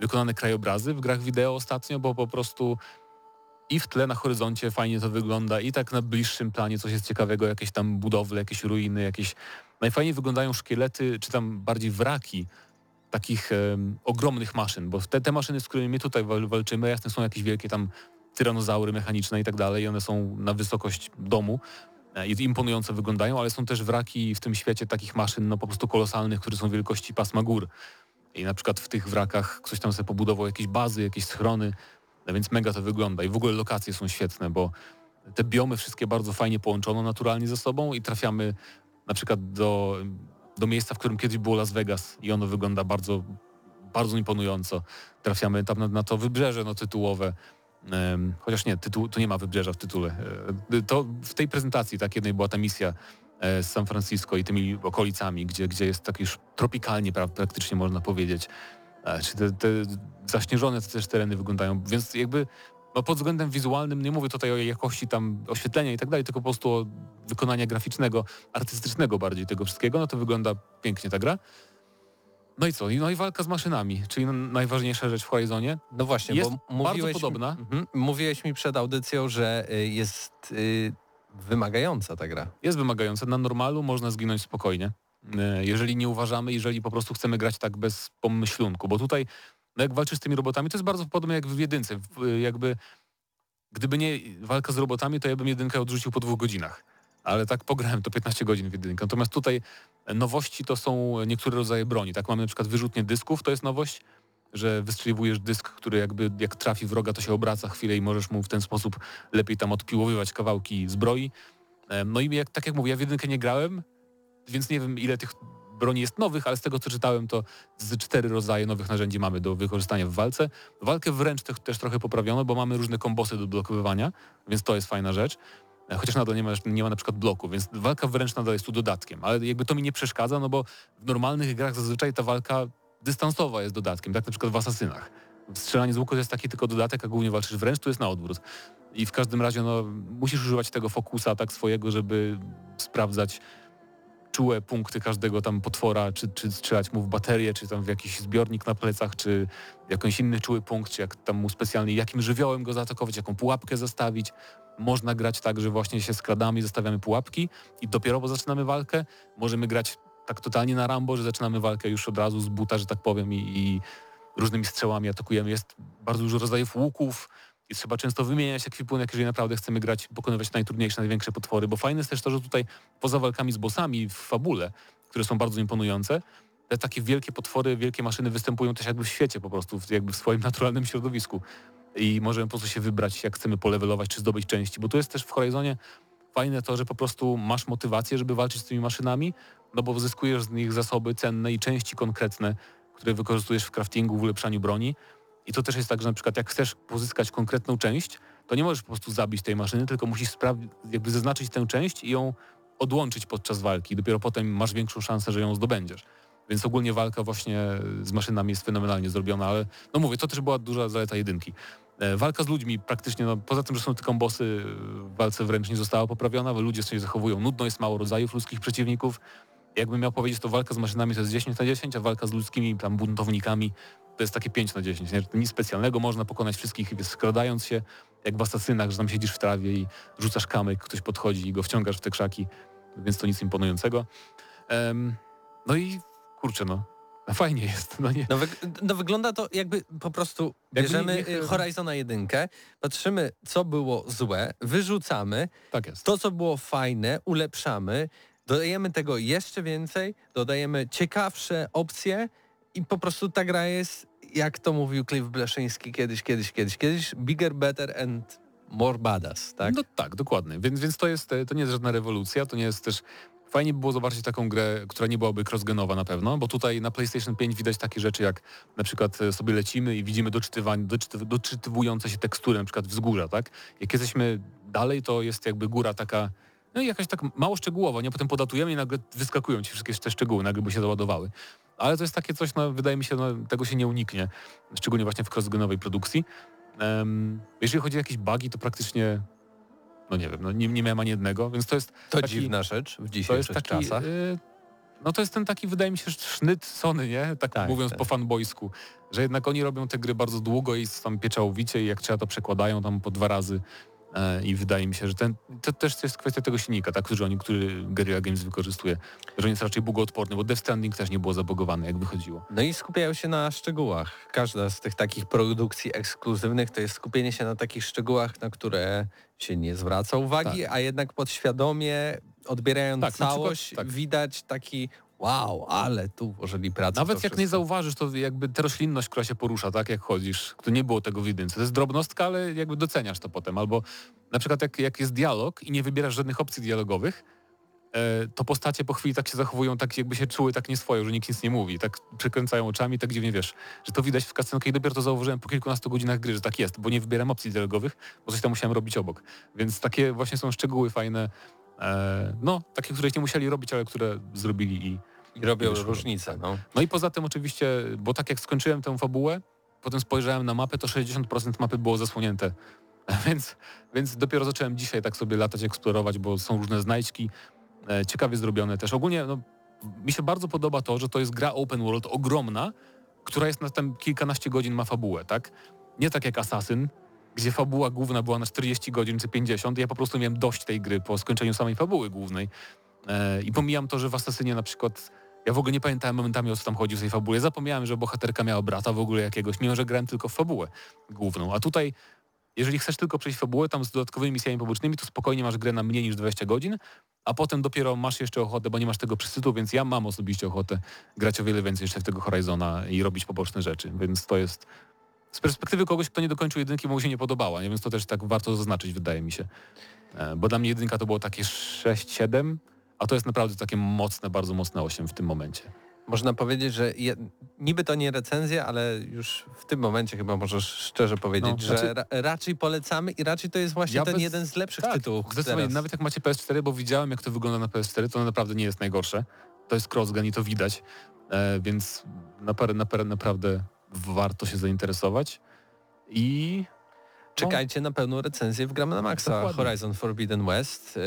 wykonane krajobrazy w grach wideo ostatnio, bo po prostu i w tle na horyzoncie fajnie to wygląda i tak na bliższym planie coś jest ciekawego, jakieś tam budowle, jakieś ruiny, jakieś... Najfajniej wyglądają szkielety, czy tam bardziej wraki takich ogromnych maszyn, bo te, te maszyny, z którymi my tutaj wal, walczymy, jasne są jakieś wielkie tam tyranozaury mechaniczne i tak dalej i one są na wysokość domu e, i imponująco wyglądają, ale są też wraki w tym świecie takich maszyn no po prostu kolosalnych, które są wielkości pasma gór. I na przykład w tych wrakach ktoś tam sobie pobudował jakieś bazy, jakieś schrony, no więc mega to wygląda i w ogóle lokacje są świetne, bo te biomy wszystkie bardzo fajnie połączono naturalnie ze sobą i trafiamy na przykład do, do miejsca, w którym kiedyś było Las Vegas i ono wygląda bardzo, bardzo imponująco. Trafiamy tam na, na to wybrzeże no, tytułowe, chociaż nie, tytuł, tu nie ma wybrzeża w tytule. E, To w tej prezentacji tak jednej była ta misja z San Francisco i tymi okolicami, gdzie, gdzie jest tak już tropikalnie pra, praktycznie można powiedzieć. E, Czy te, te zaśnieżone te też tereny wyglądają, więc jakby no pod względem wizualnym nie mówię tutaj o jakości tam oświetlenia i tak dalej, tylko po prostu o wykonania graficznego, artystycznego bardziej tego wszystkiego, no to wygląda pięknie ta gra. No i co? No i walka z maszynami, czyli najważniejsza rzecz w Horizonie. No właśnie, Jest bo bardzo mówiłeś, podobna. Mhm, mówiłeś mi przed audycją, że y, jest y, wymagająca ta gra. jest wymagające. Na normalu można zginąć spokojnie. E, Jeżeli nie uważamy, jeżeli po prostu chcemy grać tak bez pomyślunku, bo tutaj no jak walczysz z tymi robotami, to jest bardzo podobne jak w jedynce. W- Jakby gdyby nie walka z robotami, to ja bym jedynkę odrzucił po dwóch godzinach. Ale tak pograłem to 15 godzin w jedynkę. Natomiast tutaj nowości to są niektóre rodzaje broni. Tak mamy na przykład wyrzutnie dysków, to jest nowość, że wystrzeliwujesz dysk, który jakby jak trafi wroga, to się obraca chwilę i możesz mu w ten sposób lepiej tam odpiłowywać kawałki zbroi. No i jak, tak jak mówię, ja w jedynkę nie grałem, więc nie wiem ile tych broni jest nowych, ale z tego co czytałem, to z cztery rodzaje nowych narzędzi mamy do wykorzystania w walce. Walkę wręcz też, też trochę poprawiono, bo mamy różne kombosy do blokowywania, więc to jest fajna rzecz. E, Chociaż nadal nie ma, nie ma na przykład bloku, więc walka wręcz nadal jest tu dodatkiem, ale jakby to mi nie przeszkadza, no bo w normalnych grach zazwyczaj ta walka dystansowa jest dodatkiem, tak na przykład w Asasynach. Strzelanie z łuku jest taki tylko dodatek, a głównie walczysz wręcz, tu jest na odwrót. I w każdym razie no, musisz używać tego fokusa tak swojego, żeby sprawdzać czułe punkty każdego tam potwora, czy, czy strzelać mu w baterię, czy tam w jakiś zbiornik na plecach, czy jakiś inny czuły punkt, czy jak tam mu specjalnie, jakim żywiołem go zaatakować, jaką pułapkę zastawić. Można grać tak, że właśnie się skradamy i zostawiamy pułapki i dopiero bo zaczynamy walkę. Możemy grać tak totalnie na Rambo, że zaczynamy walkę już od razu z buta, że tak powiem, i, i różnymi strzałami atakujemy. Jest bardzo dużo rodzajów łuków i trzeba często wymieniać ekwipunek, jeżeli naprawdę chcemy grać, pokonywać najtrudniejsze, największe potwory, bo fajne jest też to, że tutaj poza walkami z bossami w fabule, które są bardzo imponujące, te takie wielkie potwory, wielkie maszyny występują też jakby w świecie po prostu, jakby w swoim [LAUGHS] naturalnym środowisku. I możemy po prostu się wybrać, jak chcemy polewelować czy zdobyć części, bo tu jest też w Horizonie fajne to, że po prostu masz motywację, żeby walczyć z tymi maszynami, no bo zyskujesz z nich zasoby cenne i części konkretne, które wykorzystujesz w craftingu, w ulepszaniu broni. I to też jest tak, że na przykład jak chcesz pozyskać konkretną część, to nie możesz po prostu zabić tej maszyny, tylko musisz jakby zaznaczyć tę część i ją odłączyć podczas walki. Dopiero potem masz większą szansę, że ją zdobędziesz. Więc ogólnie walka właśnie z maszynami jest fenomenalnie zrobiona, ale no mówię, to też była duża zaleta jedynki. E, Walka z ludźmi praktycznie, no, poza tym, że są tylko bossy, w walce wręcz nie została poprawiona, bo ludzie się zachowują nudno, jest mało rodzajów ludzkich przeciwników. Jakbym miał powiedzieć, to walka z maszynami to jest 10 na 10, a walka z ludzkimi tam buntownikami to jest takie 5 na 10. Nie? Nic specjalnego, można pokonać wszystkich skradając się, jak w asasynach, że tam siedzisz w trawie i rzucasz kamyk, ktoś podchodzi i go wciągasz w te krzaki, więc to nic imponującego. Em, no i kurczę, no, fajnie jest. No nie, No, wyg no wygląda to jakby po prostu Jakby bierzemy nie- nie- y, Horizona 1, patrzymy co było złe, wyrzucamy, tak jest. to co było fajne ulepszamy, dodajemy tego jeszcze więcej, dodajemy ciekawsze opcje i po prostu ta gra jest, jak to mówił Cliff Bleszyński kiedyś, kiedyś, kiedyś, kiedyś, bigger, better and more badass, tak? No tak, dokładnie. Więc, więc to, jest, to nie jest żadna rewolucja, to nie jest też... Fajnie by było zobaczyć taką grę, która nie byłaby crossgenowa na pewno, bo tutaj na PlayStation 5 widać takie rzeczy jak na przykład e, sobie lecimy i widzimy doczytywujące się tekstury, na przykład wzgórza, tak? Jak jesteśmy dalej, to jest jakby góra taka, no i jakaś tak mało szczegółowa, nie? Potem podatujemy i nagle wyskakują ci wszystkie te szczegóły, nagle by się załadowały. Ale to jest takie coś, no wydaje mi się, no, tego się nie uniknie, szczególnie właśnie w crossgenowej produkcji. Em, jeżeli chodzi o jakieś bugi, to praktycznie no nie wiem, no nie, nie miałem ani jednego, więc to jest To taki- dziwna rzecz w dzisiejszych taki, czasach. y, no to jest ten taki, wydaje mi się, sznyt Sony, nie? Tak, Tak, mówiąc tak. po fanboysku, że jednak oni robią te gry bardzo długo i tam pieczołowicie i jak trzeba to przekładają tam po dwa razy i wydaje mi się, że ten, to też jest kwestia tego silnika, tak, który oni, który Guerrilla Games wykorzystuje, że on jest raczej bugoodporny, bo Death Stranding też nie było zabogowane, jak wychodziło. No i skupiają się na szczegółach. Każda z tych takich produkcji ekskluzywnych to jest skupienie się na takich szczegółach, na które się nie zwraca uwagi, a jednak podświadomie odbierając Tak, na przykład- całość tak. widać taki wow, ale tu włożyli pracę. Nawet jak nie wszystko. zauważysz, to jakby ta roślinność, która się porusza, tak jak chodzisz, to nie było tego w jedynce. To jest drobnostka, ale jakby doceniasz to potem. Albo na przykład jak, jak jest dialog i nie wybierasz żadnych opcji dialogowych, e, to postacie po chwili tak się zachowują, tak jakby się czuły tak nieswojo, że nikt nic nie mówi. Tak przekręcają oczami, tak dziwnie wiesz, że to widać w cutscenkę i dopiero to zauważyłem po kilkunastu godzinach gry, że tak jest, bo nie wybieram opcji dialogowych, bo coś tam musiałem robić obok. Więc takie właśnie są szczegóły fajne, no, takie, których nie musieli robić, ale które zrobili i, I robią wyszło. różnicę. No. no i poza tym oczywiście, bo tak jak skończyłem tę fabułę, potem spojrzałem na mapę, to 60% mapy było zasłonięte. [LAUGHS] Więc, więc dopiero zacząłem dzisiaj tak sobie latać, eksplorować, bo są różne znajdźki, e, ciekawie zrobione też. Ogólnie no, mi się bardzo podoba to, że to jest gra open world ogromna, która jest na tam kilkanaście godzin ma fabułę, tak? Nie tak jak Assassin, gdzie fabuła główna była na 40 godzin czy 50. Ja po prostu miałem dość tej gry po skończeniu samej fabuły głównej. E, I pomijam to, że w Assassinie na przykład ja w ogóle nie pamiętałem momentami o co tam chodzi w tej fabule. Zapomniałem, że bohaterka miała brata w ogóle jakiegoś, mimo że grałem tylko w fabułę główną. A tutaj, jeżeli chcesz tylko przejść fabułę tam z dodatkowymi misjami pobocznymi, to spokojnie masz grę na mniej niż 20 godzin, a potem dopiero masz jeszcze ochotę, bo nie masz tego przesytu, więc ja mam osobiście ochotę grać o wiele więcej jeszcze w tego Horizona i robić poboczne rzeczy, więc to jest z perspektywy kogoś, kto nie dokończył jedynki, mu się nie podobała, nie? więc to też tak warto zaznaczyć, wydaje mi się. E, Bo dla mnie jedynka to było takie 6-7, a to jest naprawdę takie mocne, bardzo mocne 8 w tym momencie. Można powiedzieć, że je, niby to nie recenzja, ale już w tym momencie chyba możesz szczerze powiedzieć, No, że znaczy- ra, raczej polecamy i raczej to jest właśnie Ja ten bez- jeden z lepszych tak, tytułów. Zdecydowanie, nawet jak macie PS4, bo widziałem jak to wygląda na PS4, to naprawdę nie jest najgorsze. To jest crossgun i to widać, e, więc napar, napar, naprawdę warto się zainteresować. I Czekajcie na pełną recenzję w Gramy na Maxa Dokładnie. Horizon Forbidden West.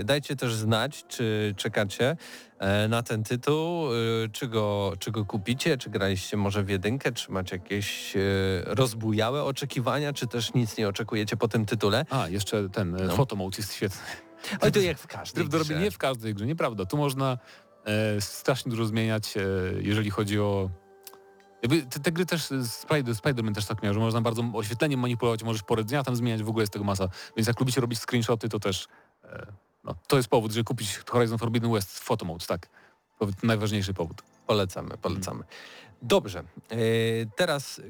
E, dajcie też znać, czy czekacie e, na ten tytuł, e, czy, go, czy go kupicie, czy graliście może w jedynkę, czy macie jakieś rozbujałe oczekiwania, czy też nic nie oczekujecie po tym tytule. A, jeszcze ten No. no. jest świetny. [LAUGHS] Oj, to jak w każdej grze. nie w każdej grze, nieprawda. Tu można strasznie dużo zmieniać, jeżeli chodzi o... Jakby te, te gry też, e, Spider, Spider-Man też tak miał, że można bardzo oświetleniem manipulować, możesz porę dnia tam zmieniać, w ogóle jest tego masa. Więc jak lubicie robić screenshoty, to też e, no, to jest powód, żeby kupić Horizon Forbidden West photo mode, tak. To najważniejszy powód. Polecamy, polecamy. Dobrze, e, teraz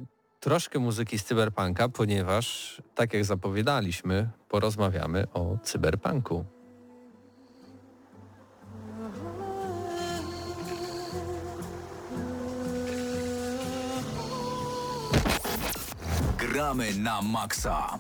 troszkę muzyki z cyberpunka, ponieważ tak jak zapowiadaliśmy, porozmawiamy o cyberpunku. Gramy na maksa.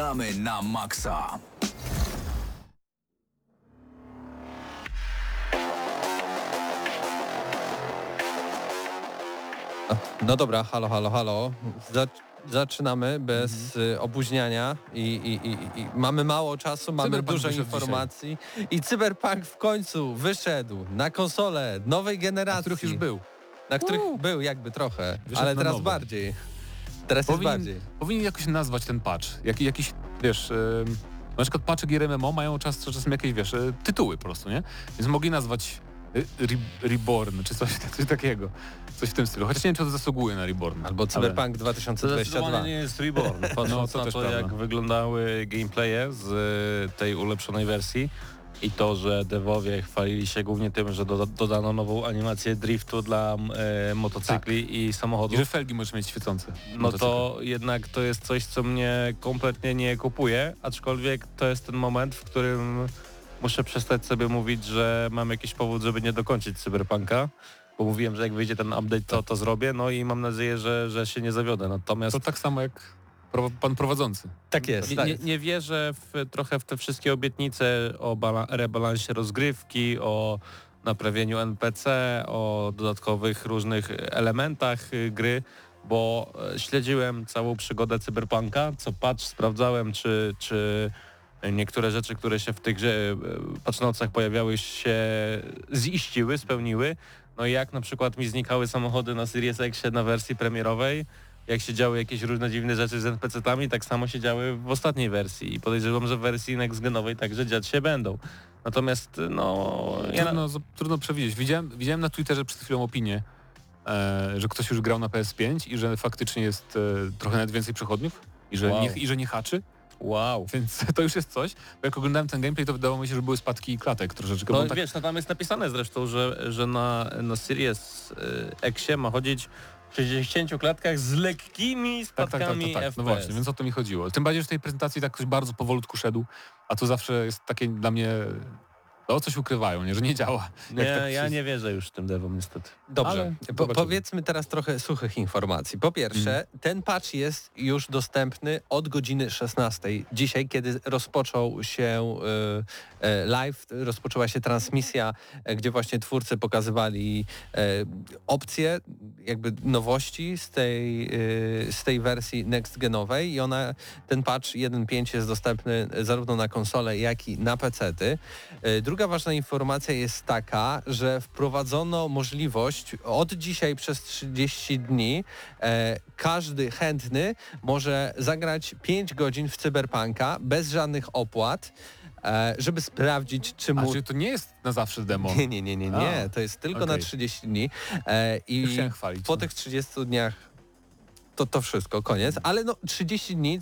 Gramy na maksa. No dobra, halo, halo, halo. Zac- zaczynamy bez y, opóźniania i, i, i, i mamy mało czasu, mamy Cyberpunk dużo informacji i Cyberpunk w końcu wyszedł na konsolę nowej generacji. Na których już był. Na których był jakby trochę, Wyszedł ale teraz nowo. bardziej. Teraz jest Powinien, bardziej. powinien jakoś nazwać ten patch. Jak, jakiś, wiesz, ym, na przykład patche gier MMO mają czas, czasem jakieś, wiesz, y, tytuły po prostu, nie? Więc mogli nazwać re, Reborn, czy coś, [LAUGHS] coś takiego. Coś w tym stylu. Chociaż nie wiem, czy to zasługuje na Reborn. Albo Cyberpunk To 2022. zdecydowanie nie jest Reborn. [LAUGHS] Patrząc No, to na to, prawda. jak wyglądały gameplaye z y, tej ulepszonej wersji i to, że devowie chwalili się głównie tym, że doda dodano nową animację driftu dla e, motocykli i I samochodów. że felgi możesz mieć świecące. No to jednak to jest coś, co mnie kompletnie nie kupuje, aczkolwiek to jest ten moment, w którym muszę przestać sobie mówić, że mam jakiś powód, żeby nie dokończyć Cyberpunka, bo mówiłem, że jak wyjdzie ten update, to to zrobię, no i mam nadzieję, że, że się nie zawiodę. Natomiast To tak samo jak pan prowadzący. Tak jest. nie, tak nie, jest. nie wierzę w, trochę w te wszystkie obietnice o bala- rebalansie rozgrywki, o naprawieniu NPC, o dodatkowych różnych elementach y, gry, bo e, śledziłem całą przygodę Cyberpunka, co patch sprawdzałem, czy, czy niektóre rzeczy, które się w tych e, patch nocach pojawiały się ziściły, spełniły. No i jak na przykład mi znikały samochody na Series X na wersji premierowej, jak się działy jakieś różne dziwne rzeczy z NPC-tami, tak samo się działy w ostatniej wersji i podejrzewam, że w wersji next-genowej także dziać się będą. Natomiast no... Ja. Trudno, trudno przewidzieć. Widziałem, widziałem na Twitterze przed chwilą opinię, e, że ktoś już grał na PS5 i że faktycznie jest e, trochę nawet więcej przechodniów i że, Wow. nie, i że nie haczy, Wow. więc [LAUGHS] to już jest coś. Bo jak oglądałem ten gameplay, to wydawało mi się, że były spadki klatek troszeczkę. No tak, wiesz, no tam jest napisane zresztą, że, że na, na Series y, Xie ma chodzić 60 klatkach z lekkimi tak, tak, tak, spadkami tak, tak. FPS. No właśnie, więc o to mi chodziło. Tym bardziej, że w tej prezentacji tak ktoś bardzo powolutku szedł, a to zawsze jest takie dla mnie... No coś ukrywają, nie? że nie działa. Nie, tak ja wszyscy- nie wierzę już tym devom niestety. Dobrze, po, powiedzmy teraz trochę suchych informacji. Po pierwsze, ten patch jest już dostępny od godziny 16. Dzisiaj, kiedy rozpoczął się e, e, live, rozpoczęła się transmisja, e, gdzie właśnie twórcy pokazywali e, opcje, jakby nowości z tej, z tej wersji next genowej i ona, ten patch 1.5 jest dostępny zarówno na konsole, jak i na PC-ty. E, Druga ważna informacja jest taka, że wprowadzono możliwość od dzisiaj przez 30 dni e, każdy chętny może zagrać 5 godzin w Cyberpunka bez żadnych opłat. e, żeby sprawdzić, czy A, mu... czyli to nie jest na zawsze demo. Nie, nie, nie, nie, nie. A, to jest tylko na okej. 30 dni e, i chwalić. po no. tych 30 dniach to, to wszystko, koniec. Ale no 30 dni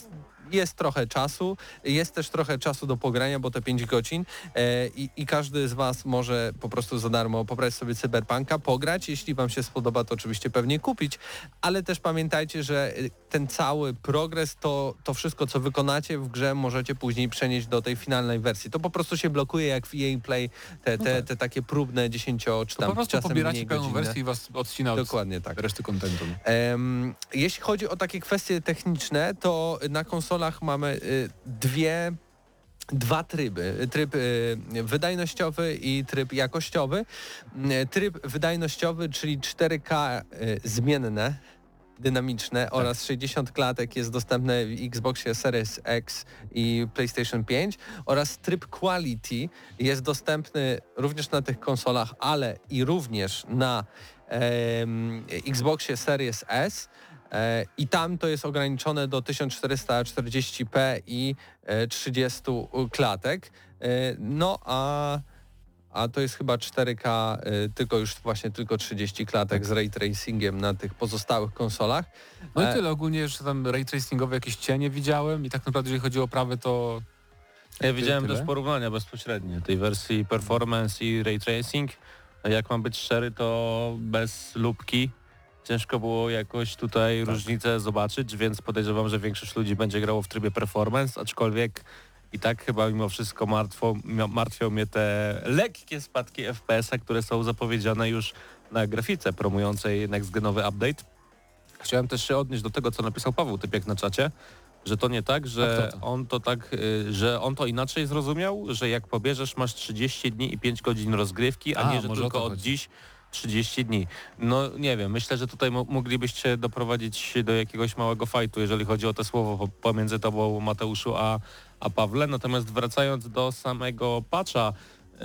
jest trochę czasu, jest też trochę czasu do pogrania, bo to 5 godzin e, i, i każdy z Was może po prostu za darmo pobrać sobie Cyberpunka, pograć, jeśli Wam się spodoba, to oczywiście pewnie kupić, ale też pamiętajcie, że y, ten cały progres, to, to wszystko, co wykonacie w grze, możecie później przenieść do tej finalnej wersji. To po prostu się blokuje jak w EA Play, te, te, te takie próbne 10 czy No To tam po prostu czasem pobieracie pełną wersję i was odcina od Dokładnie tak. reszty kontentu. Em, jeśli chodzi o takie kwestie techniczne, to na konsolach mamy y, dwie dwa tryby. Tryb y, wydajnościowy i tryb jakościowy. Y, Tryb wydajnościowy, czyli 4K y, zmienne, dynamiczne oraz 60 klatek jest dostępne w Xboxie Series X i PlayStation 5 oraz tryb Quality jest dostępny również na tych konsolach, ale i również na Xboxie Series S. E, I tam to jest ograniczone do 1440p i e, 30 klatek. E, No a, a to jest chyba 4K, e, tylko już właśnie tylko 30 klatek z ray tracingiem na tych pozostałych konsolach. No E, i tyle, ogólnie, że tam ray tracingowe jakieś cienie widziałem i tak naprawdę jeżeli chodzi o oprawę, to Ja widziałem tyle? też porównania bezpośrednie tej wersji performance i ray tracing. Jak mam być szczery, to bez lubki ciężko było jakoś tutaj Tak. różnicę zobaczyć, więc podejrzewam, że większość ludzi będzie grało w trybie performance, aczkolwiek i tak chyba mimo wszystko martwo, martwią mnie te lekkie spadki FPS-a, które są zapowiedziane już na grafice promującej next-genowy update. Chciałem też się odnieść do tego, co napisał Paweł Typiek na czacie, że to nie tak, że to? on to tak, y, że on to inaczej zrozumiał, że jak pobierzesz masz 30 dni i 5 godzin rozgrywki, a, A, nie, że tylko od dziś 30 dni. No nie wiem, myślę, że tutaj mo- moglibyście doprowadzić do jakiegoś małego fajtu, jeżeli chodzi o to słowo po- pomiędzy tobą Mateuszu a, a Pawle. Natomiast wracając do samego patcha, y,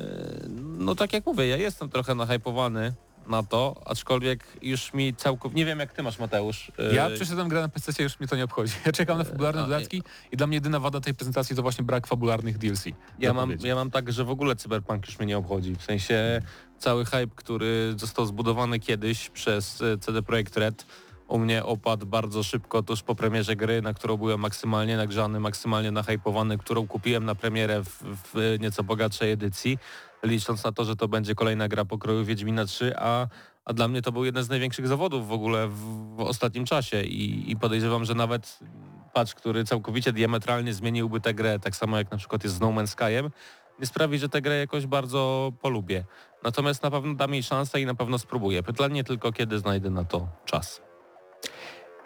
no tak jak mówię, ja jestem trochę nahypowany na to, aczkolwiek już mi całkowicie... Nie wiem jak ty masz Mateusz. y, ja przeszedłem grę na PC, już mnie to nie obchodzi. Ja czekam na fabularne a, dodatki i dla mnie jedyna wada tej prezentacji to właśnie brak fabularnych DLC. Ja mam, ja mam tak, że w ogóle Cyberpunk już mnie nie obchodzi. W sensie cały hype, który został zbudowany kiedyś przez e, CD Projekt Red. U mnie opadł bardzo szybko tuż po premierze gry, na którą byłem maksymalnie nagrzany, maksymalnie nahypowany, którą kupiłem na premierę w, w nieco bogatszej edycji, licząc na to, że to będzie kolejna gra pokroju Wiedźmina 3, a, a dla mnie to był jeden z największych zawodów w ogóle w, w ostatnim czasie i, i podejrzewam, że nawet patch, który całkowicie diametralnie zmieniłby tę grę, tak samo jak na przykład jest z No Man's Skyem, sprawi, że tę grę jakoś bardzo polubię. Natomiast na pewno dam jej szansę i na pewno spróbuję. Pytanie tylko, kiedy znajdę na to czas.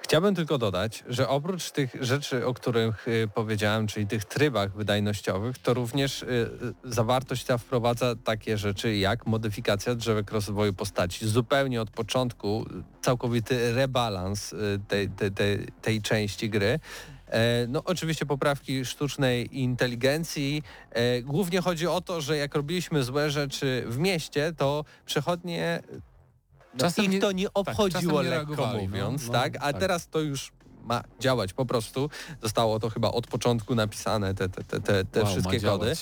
Chciałbym tylko dodać, że oprócz tych rzeczy, o których y, powiedziałem, czyli tych trybach wydajnościowych, to również y, y, zawartość ta wprowadza takie rzeczy jak modyfikacja drzewek rozwoju postaci. Zupełnie od początku całkowity rebalans tej, tej, tej, tej części gry. E, No oczywiście poprawki sztucznej inteligencji. E, Głównie chodzi o to, że jak robiliśmy złe rzeczy w mieście, to przechodnie no, Czasem ich nie- to nie obchodziło nie lekko no, mówiąc, no, tak? A tak. teraz to już ma działać po prostu. Zostało to chyba od początku napisane, te, te, te, te, te Wow, wszystkie kody.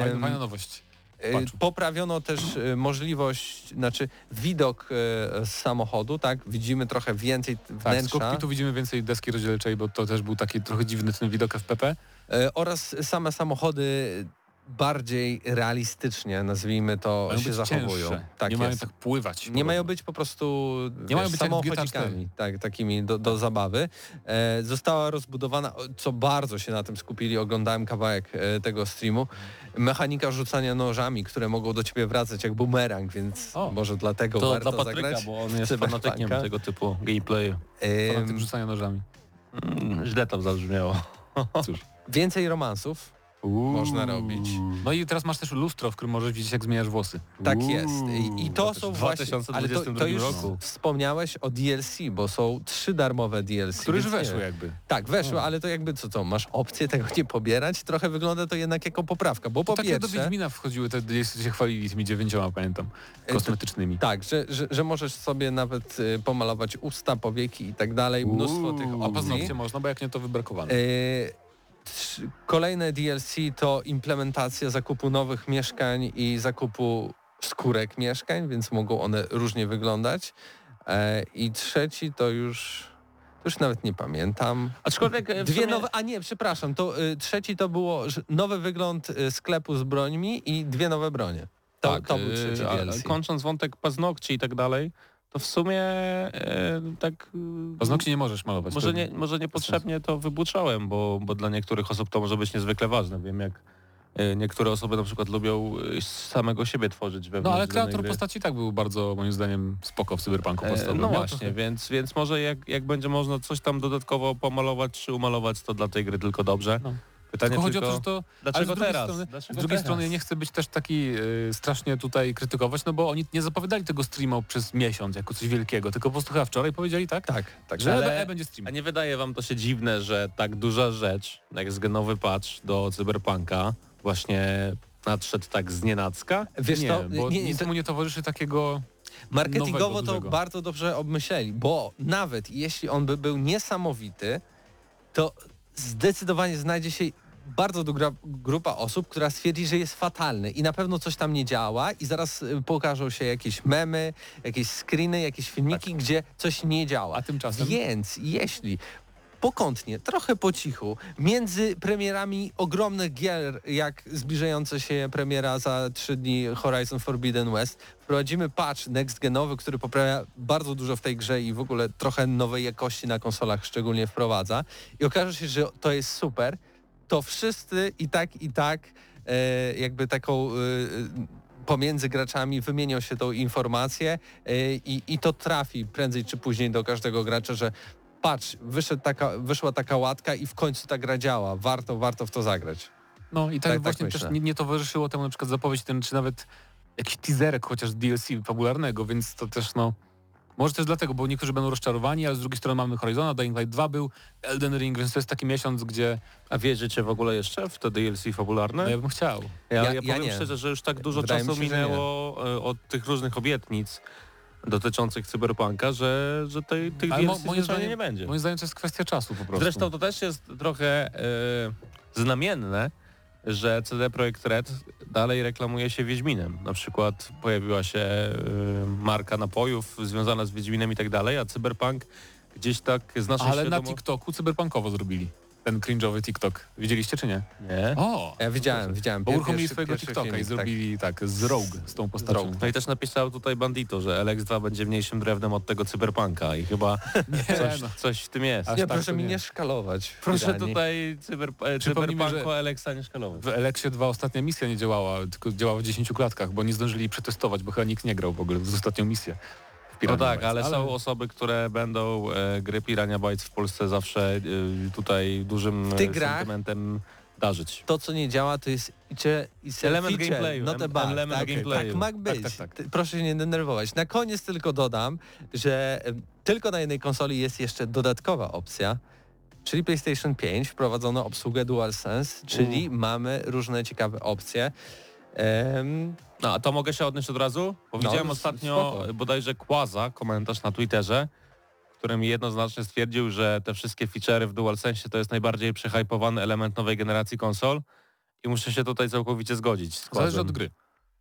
Fajna, fajna nowość. E. Poprawiono też e, możliwość, znaczy widok e, z samochodu, tak? Widzimy trochę więcej Tak, z wnętrza kokpitu widzimy więcej deski rozdzielczej, bo to też był taki trochę dziwny ten widok FPP. oraz same samochody bardziej realistycznie, nazwijmy to, Mają się być zachowują. cięższe. Tak nie mają jest. tak pływać. Nie mają być po prostu Nie mają wiesz, być w GTA samochodzikami, tak, takimi do, do zabawy. E, została rozbudowana, co bardzo się na tym skupili, oglądałem kawałek e, tego streamu, mechanika rzucania nożami, które mogą do ciebie wracać jak bumerang, więc O. może dlatego To warto dla Patryka, zagrać. bo on jest fanatykiem tego typu gameplayu. Fanatyk Em, rzucania nożami. Mm, źle to zabrzmiało. Cóż. [LAUGHS] więcej romansów można robić. No i teraz masz też lustro, w którym możesz widzieć, jak zmieniasz włosy. Tak Uuu. jest. I, i to są w właśnie... Ale to, 2022 to już roku. wspomniałeś o DLC, bo są trzy darmowe DLC. Które już więc nie weszły wiem. jakby. Tak, weszły, ale to jakby co to, masz opcję tego nie pobierać? Trochę wygląda to jednak jako poprawka, bo To po tak jak do pierwsze... Wiedźmina wchodziły, te DLC się chwalili tymi dziewięcioma, pamiętam, to- kosmetycznymi. Tak, że, że, że możesz sobie nawet y, pomalować usta, powieki i tak dalej, mnóstwo tych A opcji. paznokcie można, bo jak nie to wybrakowane. Y, trz- kolejne DLC to implementacja zakupu nowych mieszkań i zakupu skórek mieszkań, więc mogą one różnie wyglądać. E, I trzeci to już, to już nawet nie pamiętam. Aczkolwiek e, Dwie sumie- nowe, a nie, przepraszam, to y, trzeci to było nowy wygląd sklepu z brońmi i dwie nowe bronie. To, tak, to był trzeci DLC. Kończąc wątek paznokci i tak dalej, to w sumie e, tak... e, Paznokci nie możesz malować. Może, nie, może niepotrzebnie to wybuczałem, bo, bo dla niektórych osób to może być niezwykle ważne. Wiem jak e, niektóre osoby na przykład lubią e, samego siebie tworzyć wewnątrz No ale kreator gry. postaci tak był bardzo moim zdaniem spoko w Cyberpunku E, podstawowym. No właśnie, więc, więc może jak, jak będzie można coś tam dodatkowo pomalować czy umalować, to dla tej gry tylko dobrze. No. Pytanie Tylko tylko, chodzi o to, że to dlaczego ale z drugiej teraz? Strony, Dlaczego z drugiej teraz? strony ja nie chcę być też taki y, strasznie tutaj krytykować, no bo oni nie zapowiadali tego streama przez miesiąc jako coś wielkiego, tylko po prostu chyba wczoraj powiedzieli tak, Tak, tak. że ale- ale... będzie stream. A nie wydaje wam to się dziwne, że tak duża rzecz, jak zgenowy patch do Cyberpunka właśnie nadszedł tak z nienacka? Wiesz nie, to, bo nie, nic to, mu nie towarzyszy takiego... marketingowo nowego, to dużego. bardzo dobrze obmyśleli, bo nawet jeśli on by był niesamowity, to zdecydowanie znajdzie się bardzo duża grupa osób, która stwierdzi, że jest fatalny i na pewno coś tam nie działa i zaraz y, pokażą się jakieś memy, jakieś screeny, jakieś filmiki, gdzie coś nie działa. A tymczasem... Więc jeśli pokątnie, trochę po cichu, między premierami ogromnych gier, jak zbliżająca się premiera za trzy dni Horizon Forbidden West, wprowadzimy patch next genowy, który poprawia bardzo dużo w tej grze i w ogóle trochę nowej jakości na konsolach szczególnie wprowadza. I okaże się, że to jest super, to wszyscy i tak, i tak e, jakby taką... E, pomiędzy graczami wymienią się tą informację e, i, i to trafi prędzej czy później do każdego gracza, że patrz, taka, wyszła taka łatka i w końcu ta gra działa. Warto, warto w to zagrać. No i tak, Tak, tak właśnie myślę. też nie, nie towarzyszyło temu na przykład zapowiedź ten, czy nawet jakiś teaserek chociaż DLC fabularnego, więc to też no... Może też dlatego, bo niektórzy będą rozczarowani, ale z drugiej strony mamy Horizona, Dying Light 2 był, Elden Ring, więc to jest taki miesiąc, gdzie A wierzycie w ogóle jeszcze w te DLC fabularne? no, ja bym chciał. Ja, Ja- ja, ja powiem nie. szczerze, że już tak dużo Wydaje czasu minęło e, od tych różnych obietnic dotyczących Cyberpunka, że, że tej, tych Ale DLC moim zdaniem- nie będzie. Moim zdaniem to jest kwestia czasu po prostu. Zresztą to też jest trochę e, znamienne, że CD Projekt Red dalej reklamuje się Wiedźminem. Na przykład pojawiła się e, marka napojów związana z Wiedźminem i tak dalej, a Cyberpunk gdzieś tak z naszej Ale na świadomo... TikToku cyberpunkowo zrobili. Ten cringe'owy TikTok. Widzieliście czy nie? Nie. O! Ja widziałem, widziałem. Bo Pier- uruchomili pierwszy- swojego pierwszy TikToka i filmik, tak. zrobili tak, z Rogue, z tą postacią. Rogue. No i też napisał tutaj Bandito, że LX2 będzie mniejszym drewnem od tego Cyberpunka i chyba [LAUGHS] Nie, coś, no. coś w tym jest. Aż Nie, tak proszę to mi nie. nie szkalować. Proszę Pirani. tutaj cyber, e, Przypomnijmy, Cyberpunku że- Alexa nie szkalować. W Eleksie 2 ostatnia misja nie działała, tylko działała w 10 klatkach, bo nie zdążyli przetestować, bo chyba nikt nie grał w ogóle w ostatnią misję. W No tak, Bytes. ale są osoby, które będą e, gry Pirania Bytes w Polsce zawsze e, tutaj dużym tych e, sentymentem darzyć. To, co nie działa, to jest icze- a Element feature, gameplayu, not a bug. element tak, gameplayu. tak ma być. tak, tak. Proszę się nie denerwować. Na koniec tylko dodam, że tylko na jednej konsoli jest jeszcze dodatkowa opcja, czyli PlayStation 5 wprowadzono obsługę DualSense, czyli mamy różne ciekawe opcje. No a to mogę się odnieść od razu? Bo No, widziałem ostatnio spoko. bodajże Kłaza, komentarz na Twitterze, w którym jednoznacznie stwierdził, że te wszystkie feature'y w DualSense to jest najbardziej przehypowany element nowej generacji konsol i muszę się tutaj całkowicie zgodzić. z Zależy od gry.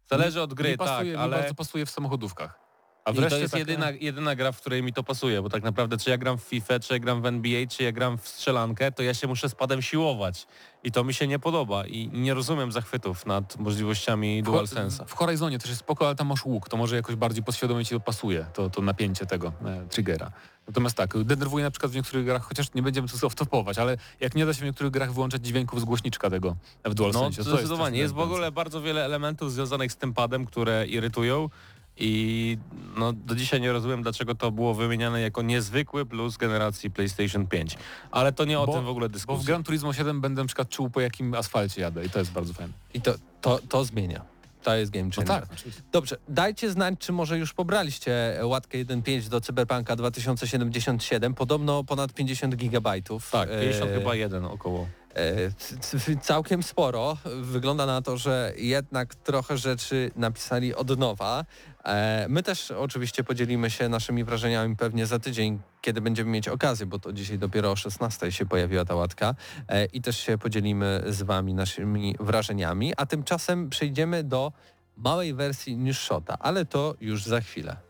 Zależy od gry, mi pasuje, tak, ale... bardzo pasuje w samochodówkach. A wreszcie jest takie- jedyna, jedyna gra, w której mi to pasuje, bo tak naprawdę czy ja gram w FIFA, czy ja gram w NBA, czy ja gram w strzelankę, to ja się muszę z padem siłować. I to mi się nie podoba i nie rozumiem zachwytów nad możliwościami w, DualSense'a. w Horizonie też jest spoko, ale tam masz łuk, to może jakoś bardziej podświadomie ci to pasuje, to, to napięcie tego e, triggera. Natomiast tak, denerwuje na przykład w niektórych grach, chociaż nie będziemy tu off-topować, ale jak nie da się w niektórych grach wyłączać dźwięków z głośniczka tego w No DualSense. to zdecydowanie. też Jest w ogóle bardzo wiele elementów związanych z tym padem, które irytują i no, do dzisiaj nie rozumiem, dlaczego to było wymieniane jako niezwykły plus generacji PlayStation 5. Ale to nie o Bo- tym w ogóle Bo w dyskusja. Gran Turismo 7 będę na przykład czuł po jakim asfalcie jadę i to jest bardzo fajne. I to, to, to zmienia. To jest game No changer. tak, oczywiście. Dobrze, dajcie znać, czy może już pobraliście łatkę 1.5 do Cyberpunka 2077. Podobno ponad 50 gigabajtów. Tak, 50 E, chyba jeden około. E, Całkiem sporo. Wygląda na to, że jednak trochę rzeczy napisali od nowa. E, My też oczywiście podzielimy się naszymi wrażeniami pewnie za tydzień, kiedy będziemy mieć okazję, bo to dzisiaj dopiero o 16 się pojawiła ta łatka e, i też się podzielimy z Wami naszymi wrażeniami, a tymczasem przejdziemy do małej wersji niż Shota, ale to już za chwilę.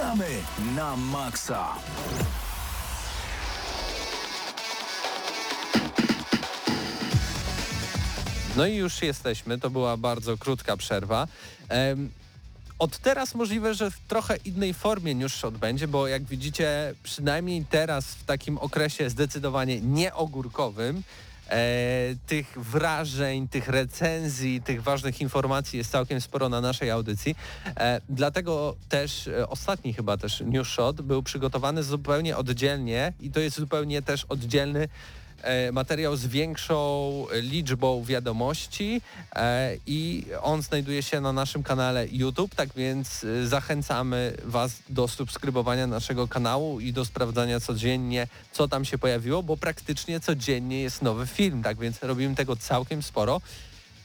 Gramy na maksa. No i już jesteśmy, to była bardzo krótka przerwa. Em, Od teraz możliwe, że w trochę innej formie niż shot będzie, bo jak widzicie, przynajmniej teraz w takim okresie zdecydowanie nieogórkowym, tych wrażeń, tych recenzji, tych ważnych informacji jest całkiem sporo na naszej audycji. E, dlatego też e, ostatni chyba też News Shot był przygotowany zupełnie oddzielnie i to jest zupełnie też oddzielny e, materiał z większą liczbą wiadomości e, i on znajduje się na naszym kanale YouTube, tak więc e, zachęcamy Was do subskrybowania naszego kanału i do sprawdzania codziennie, co tam się pojawiło, bo praktycznie codziennie jest nowy film, tak więc robimy tego całkiem sporo.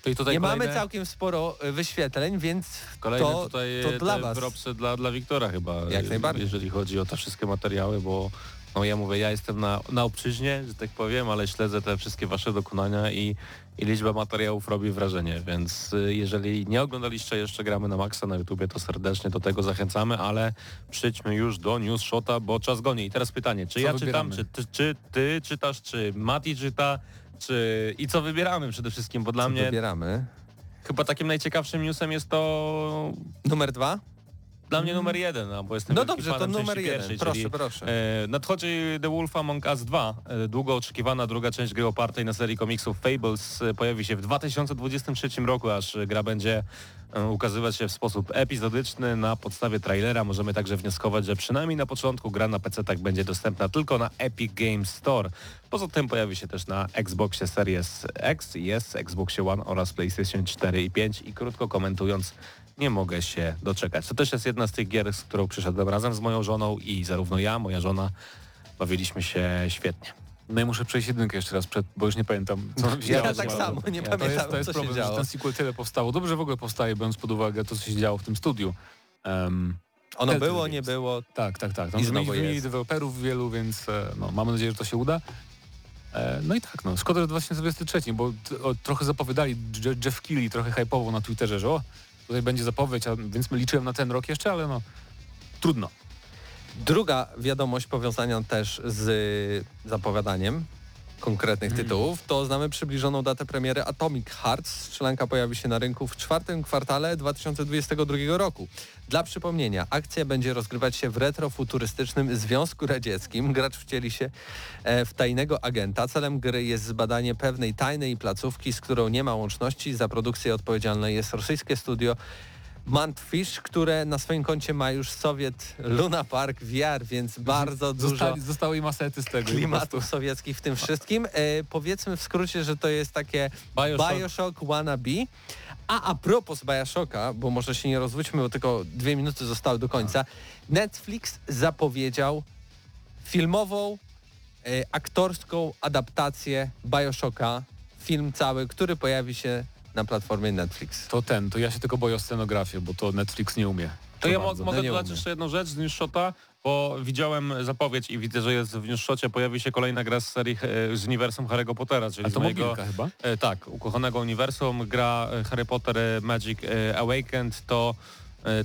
Nie kolejne, mamy całkiem sporo e, wyświetleń, więc kolejne to, tutaj to dla Was. propsy dla, dla Wiktora chyba. Jak najbardziej. Jeżeli chodzi o te wszystkie materiały, bo no ja mówię, ja jestem na, na obczyźnie, że tak powiem, ale śledzę te wszystkie wasze dokonania i, i liczba materiałów robi wrażenie, więc y, jeżeli nie oglądaliście jeszcze Gramy na Maxa na YouTubie, to serdecznie do tego zachęcamy, ale przejdźmy już do News Shota, bo czas goni. I teraz pytanie, czy Co ja wybieramy? czytam, czy ty, czy ty czytasz, czy Mati czyta, czy i co wybieramy przede wszystkim, bo dla Co mnie wybieramy. chyba takim najciekawszym newsem jest to Numer dwa? Dla mnie numer jeden, no, bo jestem No dobrze, to numer jeden. pierwszej, Proszę, czyli, proszę. E, nadchodzi The Wolf Among Us 2, e, długo oczekiwana druga część gry opartej na serii komiksów Fables e, pojawi się w 2023 roku, aż gra będzie e, ukazywać się w sposób epizodyczny na podstawie trailera. Możemy także wnioskować, że przynajmniej na początku gra na PC tak będzie dostępna tylko na Epic Games Store. Poza tym pojawi się też na Xboxie Series X, jest Xboxie One oraz PlayStation 4 i 5 i krótko komentując nie mogę się doczekać. To też jest jedna z tych gier, z którą przyszedłem razem z moją żoną i zarówno ja, moja żona bawiliśmy się świetnie. No i muszę przejść jedynkę jeszcze raz, przed, bo już nie pamiętam, co Ja działo. tak samo, nie Ja- to To pamiętam, jest, to jest co problem, się że działo. ten sequel tyle powstało. Dobrze że w ogóle powstaje, biorąc pod uwagę to, co się działo w tym studiu. Em, Ono Telltale było, nie Games. było. tak, tak, tak. Tam I I znowu wymienili jest. deweloperów wielu, więc e, no, mamy nadzieję, że to się uda. E, No i tak, no, szkoda, że 2023, bo t- o, trochę zapowiadali, Je- Jeff Keighley trochę hypował na Twitterze, że o, tutaj będzie zapowiedź, a, więc my liczyłem na ten rok jeszcze, ale no, trudno. Druga wiadomość powiązana też z zapowiadaniem konkretnych tytułów, to znamy przybliżoną datę premiery Atomic Hearts. Strzelanka pojawi się na rynku w czwartym kwartale 2022 roku. Dla przypomnienia, akcja będzie rozgrywać się w retrofuturystycznym Związku Radzieckim. Gracz wcieli się e, w tajnego agenta. Celem gry jest zbadanie pewnej tajnej placówki, z którą nie ma łączności. Za produkcję odpowiedzialne jest rosyjskie studio Mantfish, które na swoim koncie ma już Sowiet Luna Park VR, więc bardzo dużo zostały im asety z tego. klimatów sowieckich w tym wszystkim. E, powiedzmy w skrócie, że to jest takie Bioshock. Bioshock wannabe. A a propos Bioshocka, bo może się nie rozwódźmy, bo tylko dwie minuty zostały do końca, Netflix zapowiedział filmową, e, aktorską adaptację Bioshocka, film cały, który pojawi się na platformie Netflix. To ten, to ja się tylko boję o scenografię, bo to Netflix nie umie. To ja bardzo. mogę No dodać jeszcze jedną rzecz z Newshota, bo widziałem zapowiedź i widzę, że jest w Newshocie pojawi się kolejna gra z serii e, z uniwersum Harry'ego Pottera, czyli A z to mojego mobilka chyba? E, tak, ukochanego uniwersum, gra Harry Potter e, Magic Awakened, to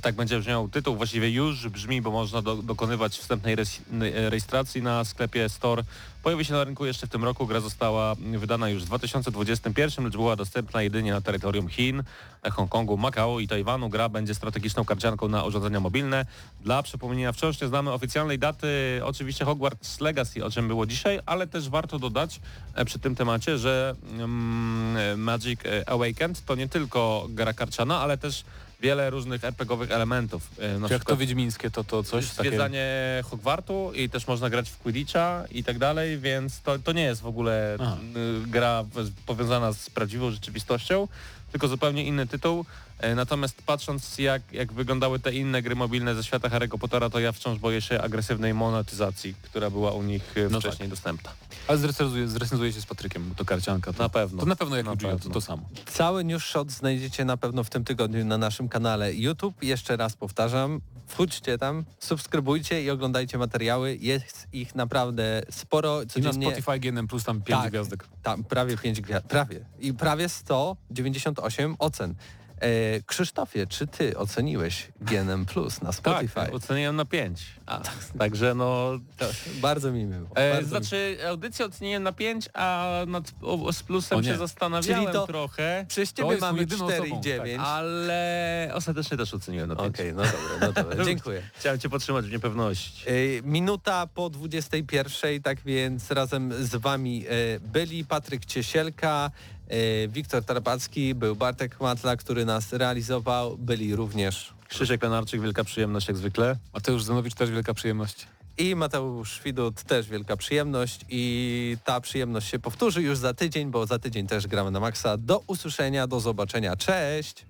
tak będzie brzmiał tytuł, właściwie już brzmi, bo można do, dokonywać wstępnej e, rejestracji na sklepie Store. Pojawi się na rynku jeszcze w tym roku, gra została wydana już w 2021, lecz była dostępna jedynie na terytorium Chin, e, Hongkongu, Makao i Tajwanu. Gra będzie strategiczną karcianką na urządzenia mobilne. Dla przypomnienia, wciąż nie znamy oficjalnej daty, oczywiście Hogwarts Legacy, o czym było dzisiaj, ale też warto dodać e, przy tym temacie, że mm, Magic e, Awakened to nie tylko gra karciana, ale też wiele różnych RPGowych elementów. E, Czy jak to wiedźmińskie, to to coś takiego? zwiedzanie Hogwartu i też można grać w Quidditcha i tak dalej, więc to, to nie jest w ogóle Aha. y, gra powiązana z prawdziwą rzeczywistością, tylko zupełnie inny tytuł. E, Natomiast patrząc jak, jak wyglądały te inne gry mobilne ze świata Harry'ego Pottera, to ja wciąż boję się agresywnej monetyzacji, która była u nich e, No wcześniej dostępna. Ale zrecenzuje, zrecenzuje się z Patrykiem, bo to karcianka. To, Na pewno. To na pewno jak Na Yu-Gi-Oh! to pewno. to samo. Cały news shot znajdziecie na pewno w tym tygodniu na naszym kanale YouTube. Jeszcze raz powtarzam, wchodźcie tam, subskrybujcie i oglądajcie materiały. Jest ich naprawdę sporo. I na Codziennie Spotify GNM Plus tam 5 Tak. gwiazdek. tam prawie 5 gwiazd, prawie. I prawie 198 ocen. E, Krzysztofie, czy ty oceniłeś GNM Plus na Spotify? Tak, oceniłem na 5. Także no... To bardzo mi miło. E, bardzo mi- znaczy audycję oceniłem na 5, a nad, o, z plusem się zastanawiałem Czyli to- trochę. Przez ciebie mamy jedyną 4 osobą, i 9. tak. Ale ostatecznie też oceniłem na 5. Okej, no dobra, no dobra, [LAUGHS] dziękuję. Chciałem cię podtrzymać w niepewności. E, Minuta po 21, tak więc razem z wami e, byli Patryk Ciesielka, Wiktor Tarpacki, był Bartek Matla, który nas realizował, byli również Krzysiek Lenarczyk, wielka przyjemność jak zwykle. Mateusz Zanowicz też wielka przyjemność. i Mateusz Widut, też wielka przyjemność i ta przyjemność się powtórzy już za tydzień, bo za tydzień też gramy na maksa. Do usłyszenia, do zobaczenia, cześć!